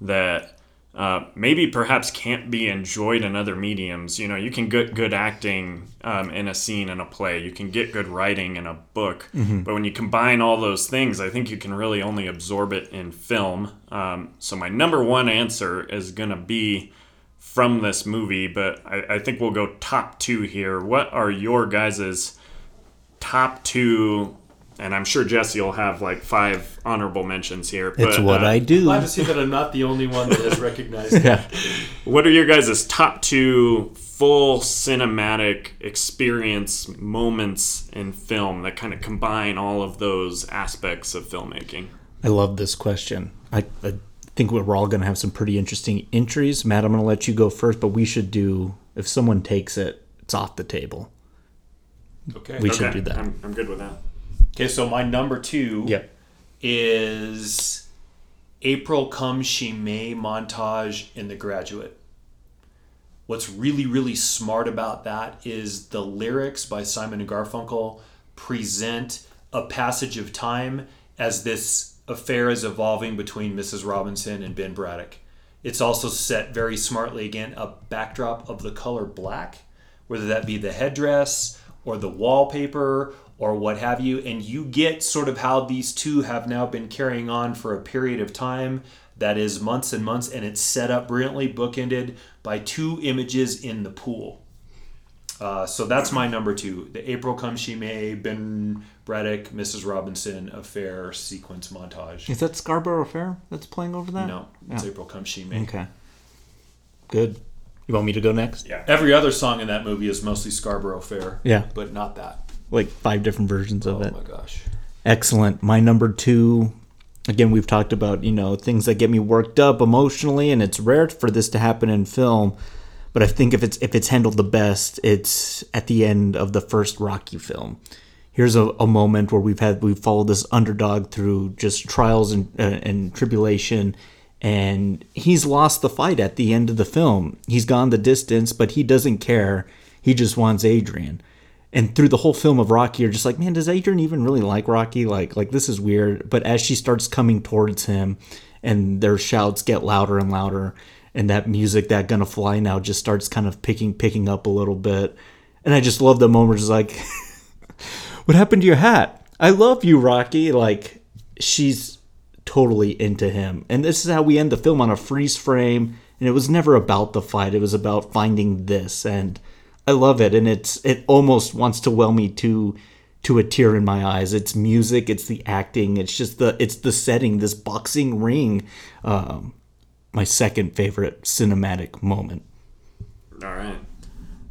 that uh, maybe perhaps can't be enjoyed in other mediums. You know, you can get good acting um, in a scene in a play, you can get good writing in a book, but when you combine all those things, I think you can really only absorb it in film. Um, so my number one answer is going to be from this movie, but I, I think we'll go top two here. What are your guys' top two? And I'm sure Jesse will have like five honorable mentions here. It's but, what uh, I do. Glad to see that I'm not the only one that has recognized *laughs* yeah. What are your guys' top two full cinematic experience moments in film that kind of combine all of those aspects of filmmaking? I love this question. I, I think we're all going to have some pretty interesting entries. Matt, I'm going to let you go first, but we should do, if someone takes it, it's off the table. Okay. We should do that. I'm, I'm good with that. Okay, so my number two Yep. is April Comes She May montage in The Graduate. What's really, really smart about that is the lyrics by Simon and Garfunkel present a passage of time as this affair is evolving between Mrs. Robinson and Ben Braddock. It's also set very smartly again a backdrop of the color black, whether that be the headdress or the wallpaper or what have you. And you get sort of how these two have now been carrying on for a period of time that is months and months, and it's set up brilliantly, bookended by two images in the pool. Uh, so that's my number two. The April Comes She May, Ben Braddock, Mrs. Robinson affair sequence montage. Is that Scarborough Fair that's playing over that? No, it's. April Comes She May. Okay. Good. You want me to go next? Yeah. Every other song in that movie is mostly Scarborough Fair. Yeah. But not that. Like five different versions of Oh it. Oh my gosh. Excellent. My number two, again, we've talked about, you know, things that get me worked up emotionally, and it's rare for this to happen in film. But I think if it's if it's handled the best, it's at the end of the first Rocky film. Here's a, a moment where we've had we've followed this underdog through just trials and uh, and tribulation, and he's lost the fight at the end of the film. He's gone the distance, but he doesn't care. He just wants Adrian and through the whole film of Rocky, you're just like, man, does Adrian even really like Rocky? Like, like this is weird. But as she starts coming towards him, and their shouts get louder and louder, and that music, that gonna fly now, just starts kind of picking, picking up a little bit, and I just love the moment. Just like, *laughs* what happened to your hat? I love you, Rocky. Like, she's totally into him, and this is how we end the film on a freeze frame. And it was never about the fight; it was about finding this and. I love it, and it's it almost wants to well me to to a tear in my eyes. It's music, it's the acting, it's just the it's the setting. This boxing ring, um, my second favorite cinematic moment. All right.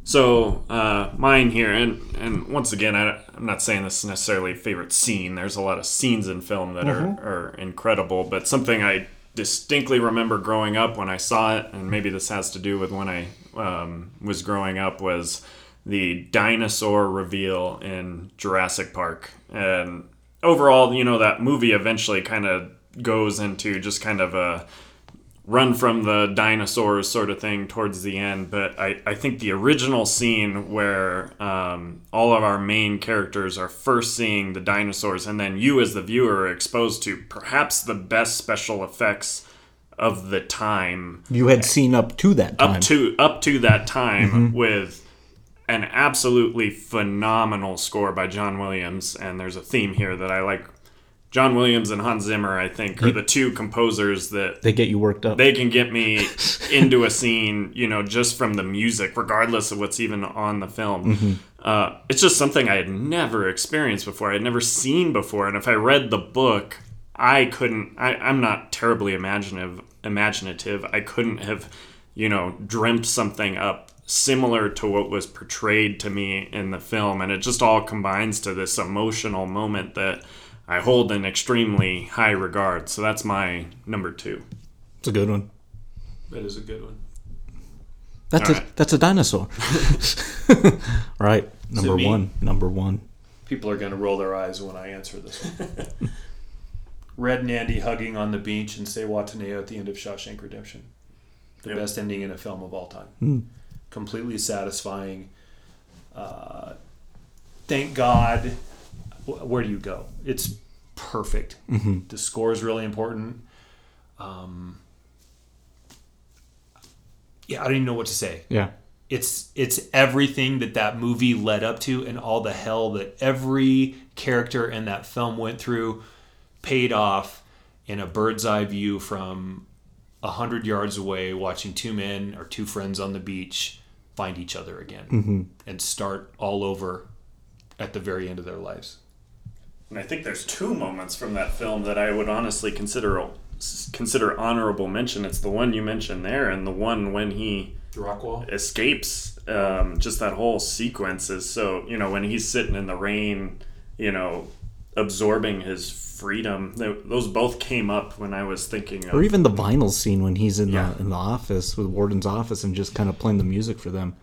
So uh, mine here, and and once again, I, I'm not saying this is necessarily a favorite scene. There's a lot of scenes in film that are, are incredible, but something I distinctly remember growing up when I saw it, and maybe this has to do with when I um, was growing up, was the dinosaur reveal in Jurassic Park. And overall, you know, that movie eventually kind of goes into just kind of a run from the dinosaurs sort of thing towards the end. But I, I think the original scene where um, all of our main characters are first seeing the dinosaurs, and then you as the viewer are exposed to perhaps the best special effects of the time You had seen up to that time. up to up to that time with an absolutely phenomenal score by John Williams and there's a theme here that I like John Williams and Hans Zimmer I think are the two composers that they get you worked up. they can get me *laughs* into a scene, you know, just from the music, regardless of what's even on the film. Uh, it's just something I had never experienced before. I had never seen before, and if I read the book, I couldn't. I, I'm not terribly imaginative. Imaginative. I couldn't have, you know, dreamt something up similar to what was portrayed to me in the film, and it just all combines to this emotional moment that. I hold in extremely high regard. So that's my number two. it's a good one. That is a good one. That's a Alright. that's a dinosaur. *laughs* right. number me? one. Number one. People are going to roll their eyes when I answer this one. *laughs* Red and Andy hugging on the beach and Zihuatanejo at the end of Shawshank Redemption. The Yep. best ending in a film of all time. Completely satisfying. Uh, thank God. Wh- Where do you go? It's perfect. The score is really important. Um, yeah, I don't even know what to say Yeah. it's it's everything that that movie led up to and all the hell that every character in that film went through paid off in a bird's eye view from a hundred yards away watching two men or two friends on the beach find each other again and start all over at the very end of their lives And I think there's two moments from that film that I would honestly consider consider honorable mention. It's the one you mentioned there, and the one when he Rockwell escapes. Um, just that whole sequence is so you know when he's sitting in the rain, you know, absorbing his freedom. Th- Those both came up when I was thinking of Or even the vinyl scene when he's in Yeah. the in the office with Warden's office and just kind of playing the music for them.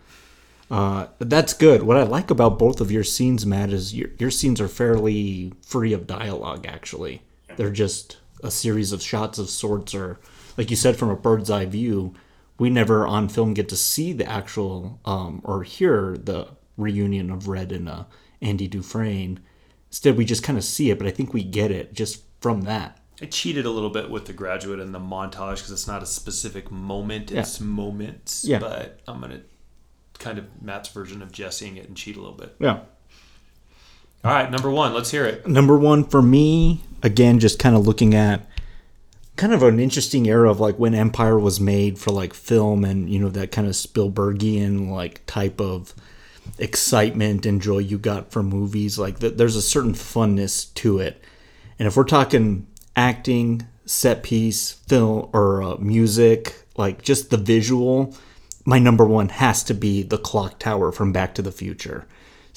Uh, that's good. What I like about both of your scenes, Matt, is your your scenes are fairly free of dialogue. Actually, they're just a series of shots of sorts, or like you said, from a bird's eye view. We never on film get to see the actual um, or hear the reunion of Red and uh, Andy Dufresne. Instead, we just kind of see it, but I think we get it just from that. I cheated a little bit with the graduate and the montage because it's not a specific moment; it's moments. Yeah. But I'm gonna kind of Matt's version of jesseing it and cheat a little bit. Yeah. All right, number one. Let's hear it. Number one for me, again, just kind of looking at kind of an interesting era of like when Empire was made for like film and you know that kind of Spielbergian like type of excitement and joy you got from movies. Like th- there's a certain funness to it, and if we're talking acting, set piece, film, or uh, music, like just the visual, my number one has to be the clock tower from Back to the Future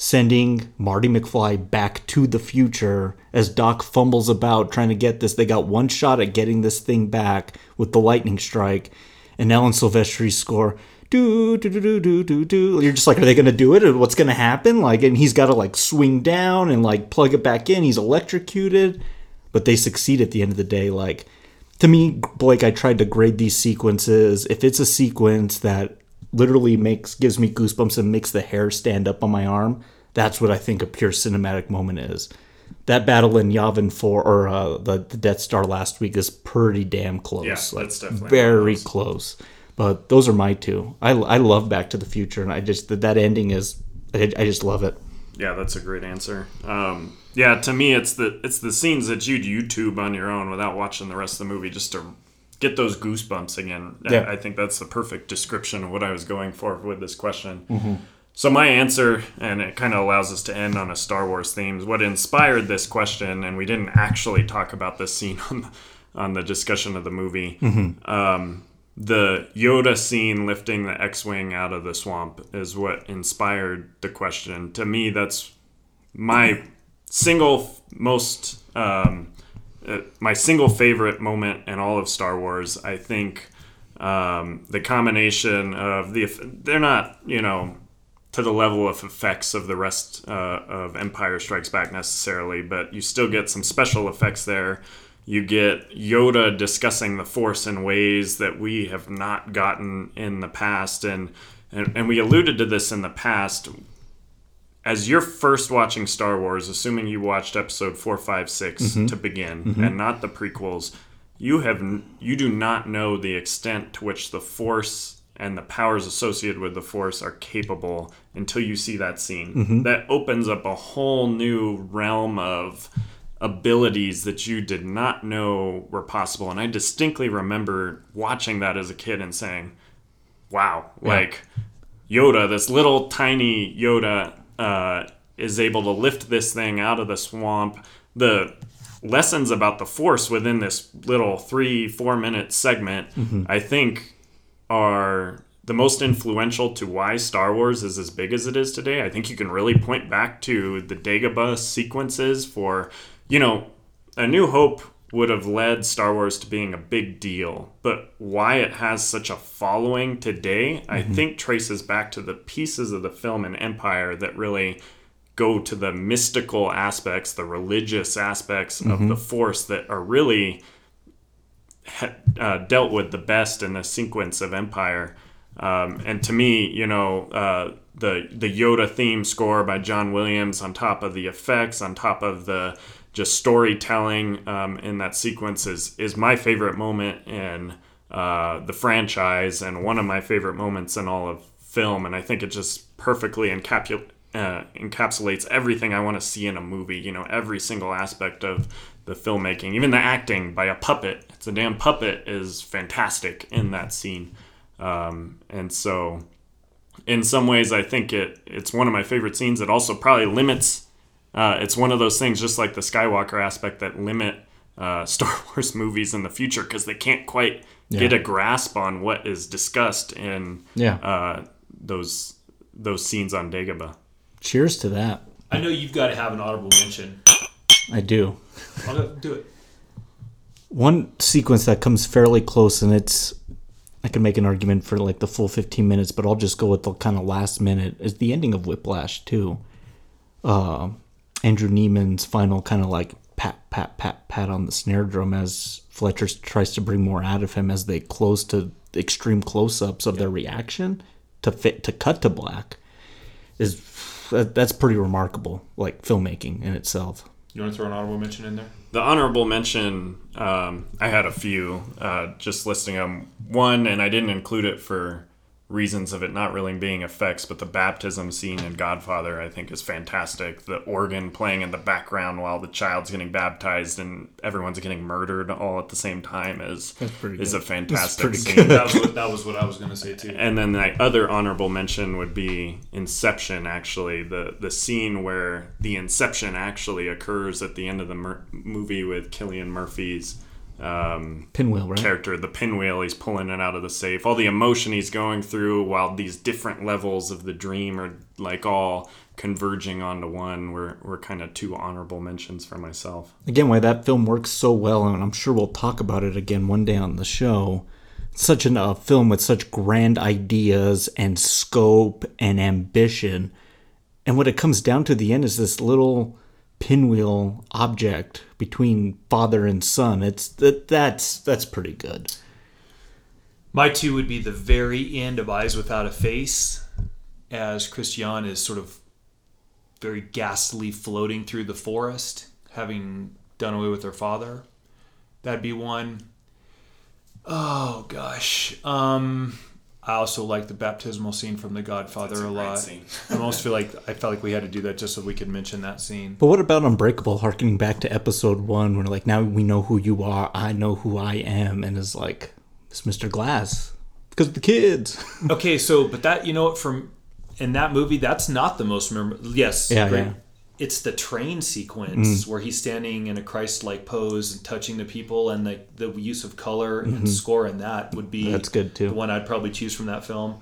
sending Marty McFly back to the future as Doc fumbles about trying to get this. They got one shot at getting this thing back with the lightning strike, and Alan Silvestri's score. Do do do do do do do. You're just like, are they gonna do it? Or what's gonna happen? Like, and he's got to like swing down and like plug it back in. He's electrocuted, but they succeed at the end of the day. Like, to me, Blake, I tried to grade these sequences. If it's a sequence that literally makes gives me goosebumps and makes the hair stand up on my arm, that's what I think a pure cinematic moment is. That battle in Yavin 4 or uh, the, the Death Star last week is pretty damn close. Yeah, like, that's definitely very those. close. But those are my two. I, I love Back to the Future, and I just that, that ending is I, I just love it. Yeah, that's a great answer. Um, yeah, to me, it's the it's the scenes that you'd YouTube on your own without watching the rest of the movie, just to get those goosebumps again. I- Yeah. I think that's the perfect description of what I was going for with this question. Mm-hmm. So my answer, and it kind of allows us to end on a Star Wars theme. What inspired this question, and we didn't actually talk about this scene *laughs* on the, on the discussion of the movie. Mm-hmm. Um, the Yoda scene lifting the X-wing out of the swamp is what inspired the question. To me, that's my single most um, uh, my single favorite moment in all of Star Wars. I think um, the combination of the they're not you know to the level of effects of the rest uh, of Empire Strikes Back necessarily, but you still get some special effects there. You get Yoda discussing the Force in ways that we have not gotten in the past, and and, and we alluded to this in the past. As you're first watching Star Wars, assuming you watched Episode four, five, six mm-hmm. to begin, mm-hmm. and not the prequels, you have you do not know the extent to which the Force and the powers associated with the Force are capable until you see that scene. Mm-hmm. That opens up a whole new realm of abilities that you did not know were possible. And I distinctly remember watching that as a kid and saying, "Wow!" Like Yoda, this little tiny Yoda, uh, is able to lift this thing out of the swamp. The lessons about the Force within this little three, four minute segment, I think, are the most influential to why Star Wars is as big as it is today. I think you can really point back to the Dagobah sequences for, you know, A New Hope would have led Star Wars to being a big deal, but why it has such a following today, I think traces back to the pieces of the film and Empire that really go to the mystical aspects, the religious aspects of the Force that are really uh, dealt with the best in the sequence of Empire. Um, and to me, you know, uh, the the Yoda theme score by John Williams, on top of the effects, on top of the just storytelling um, in that sequence, is is my favorite moment in uh, the franchise, and one of my favorite moments in all of film. And I think it just perfectly encapu- uh, encapsulates everything I want to see in a movie. You know, every single aspect of the filmmaking, even the acting by a puppet. It's a damn puppet is fantastic in that scene. Um, and so, in some ways, I think it it's one of my favorite scenes. It also probably limits. Uh, it's one of those things, just like the Skywalker aspect, that limit uh, *laughs* Star Wars movies in the future because they can't quite get a grasp on what is discussed in Yeah. uh, those those scenes on Dagobah. Cheers to that. I know you've got to have an audible mention. I do. I'll go do it. One sequence that comes fairly close, and it's I can make an argument for like the full 15 minutes, but I'll just go with the kind of last minute is the ending of Whiplash too. Uh, Andrew Neiman's final kind of like pat pat pat pat on the snare drum as Fletcher tries to bring more out of him as they close to extreme close-ups of their reaction to fit to cut to black is that's pretty remarkable like filmmaking in itself. You want to throw an honorable mention in there? The honorable mention, um, I had a few, uh, just listing them. One, and I didn't include it for reasons of it not really being effects, but the baptism scene in Godfather, I think, is fantastic. The organ playing in the background while the child's getting baptized and everyone's getting murdered all at the same time is is good. a fantastic scene. That was what, that was what I was going to say too. And then the other honorable mention would be Inception. Actually, the the scene where the Inception actually occurs at the end of the mer- movie with Cillian Murphy's um, Pinwheel, right? character, the pinwheel. He's pulling it out of the safe. All the emotion he's going through, while these different levels of the dream are like all converging onto one. Were were kind of two honorable mentions for myself. again why that film works so well and i'm sure we'll talk about it again one day on the show such an, a film with such grand ideas and scope and ambition and what it comes down to the end is this little pinwheel object between father and son it's that that's that's pretty good My two would be the very end of Eyes Without a Face, as Christian is sort of very ghastly floating through the forest, having done away with her father. That'd be one. Oh gosh. Um I also like the baptismal scene from The Godfather a, lot. I almost feel like I felt like we had to do that just so we could mention that scene. but what about unbreakable harkening back to episode one where like now we know who you are i know who i am and is like it's mr glass because of the kids *laughs* Okay, so but that you know what from in that movie that's not the most memorable. Yes, Yeah, great. yeah. It's the train sequence where he's standing in a Christ-like pose and touching the people, and the the use of color and score in that would be That's good, too. The one I'd probably choose from that film.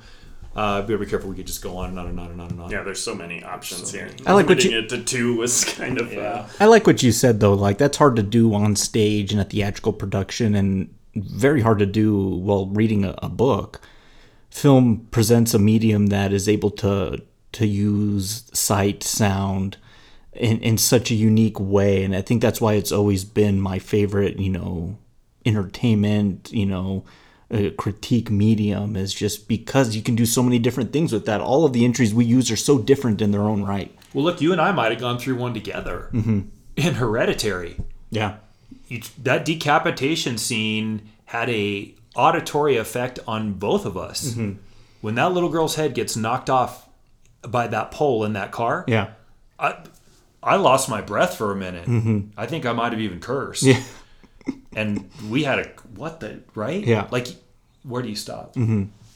Uh, be be careful. We could just go on and on and on and on and on. Yeah, there's so many options here. I like what you- it to two was *laughs* kind of uh, I like what you said though. Like that's hard to do on stage in a theatrical production, and very hard to do while reading a, a book. Film presents a medium that is able to to use sight, sound, in in such a unique way, and I think that's why it's always been my favorite. You know, entertainment. You know. Uh, critique medium is just because you can do so many different things with that. All of the entries we use are so different in their own right. Well, look, you and I might have gone through one together Mm-hmm. in Hereditary. Yeah. You, that decapitation scene had a auditory effect on both of us. Mm-hmm. When that little girl's head gets knocked off by that pole in that car, Yeah. I I lost my breath for a minute. I think I might have even cursed. Mm-hmm. Yeah. *laughs* And we had a what the right? Yeah. Mm-hmm. Like, where do you stop?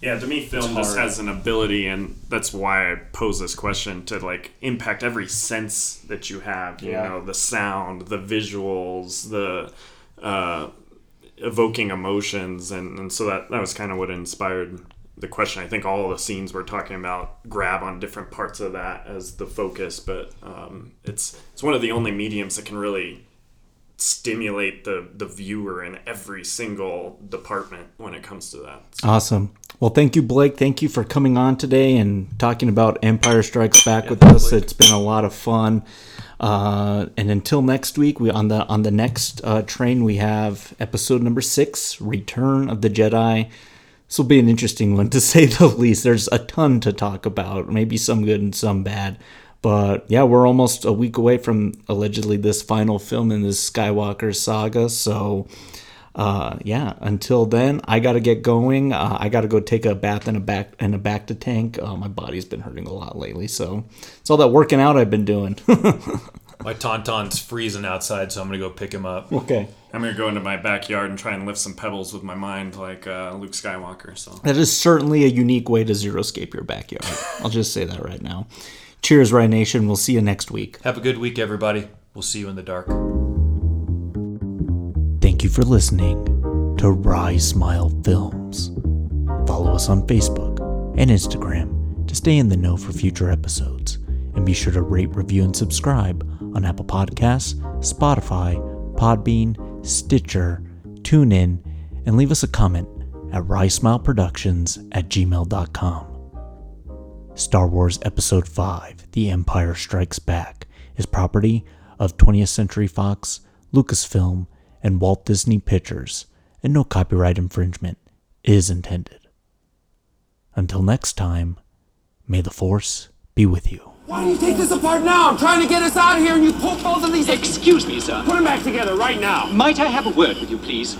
Yeah, to me, film just has an ability, and that's why I pose this question to like impact every sense that you have. You Yeah. know, the sound, the visuals, the uh, evoking emotions, and, and so that that was kind of what inspired the question. I think all the scenes we're talking about grab on different parts of that as the focus, but um, it's it's one of the only mediums that can really stimulate the the viewer in every single department when it comes to that. Awesome. Well, thank you, Blake. Thank you for coming on today and talking about Empire Strikes Back with us. It's been a lot of fun. Uh, and until next week, we on the on the next uh, train we have episode number six, Return of the Jedi. This will be an interesting one to *laughs* say the least. There's a ton to talk about, maybe some good and some bad. But yeah, we're almost a week away from allegedly this final film in this Skywalker saga. So uh, yeah, until then, I gotta get going. Uh, I gotta go take a bath in a back in a Bacta tank. Uh, my body's been hurting a lot lately, so it's all that working out I've been doing. *laughs* My tauntaun's freezing outside, so I'm gonna go pick him up. okay, I'm gonna go into my backyard and try and lift some pebbles with my mind, like uh, Luke Skywalker. So that is certainly a unique way to xeriscape your backyard. *laughs* I'll just say that right now. Cheers, Rye Nation. We'll see you next week. Have a good week, everybody. We'll see you in the dark. Thank you for listening to Rye Smile Films. Follow us on Facebook and Instagram to stay in the know for future episodes. And be sure to rate, review, and subscribe on Apple Podcasts, Spotify, Podbean, Stitcher, TuneIn, and leave us a comment at RyeSmileProductions at gmail.com. Star Wars Episode 5 The Empire Strikes Back is property of 20th Century Fox, Lucasfilm, and Walt Disney Pictures, and no copyright infringement is intended. Until next time, may the Force be with you. Why do you take this apart now? I'm trying to get us out of here and you pull both of these. Excuse me, sir. Put them back together right now. Might I have a word with you, please?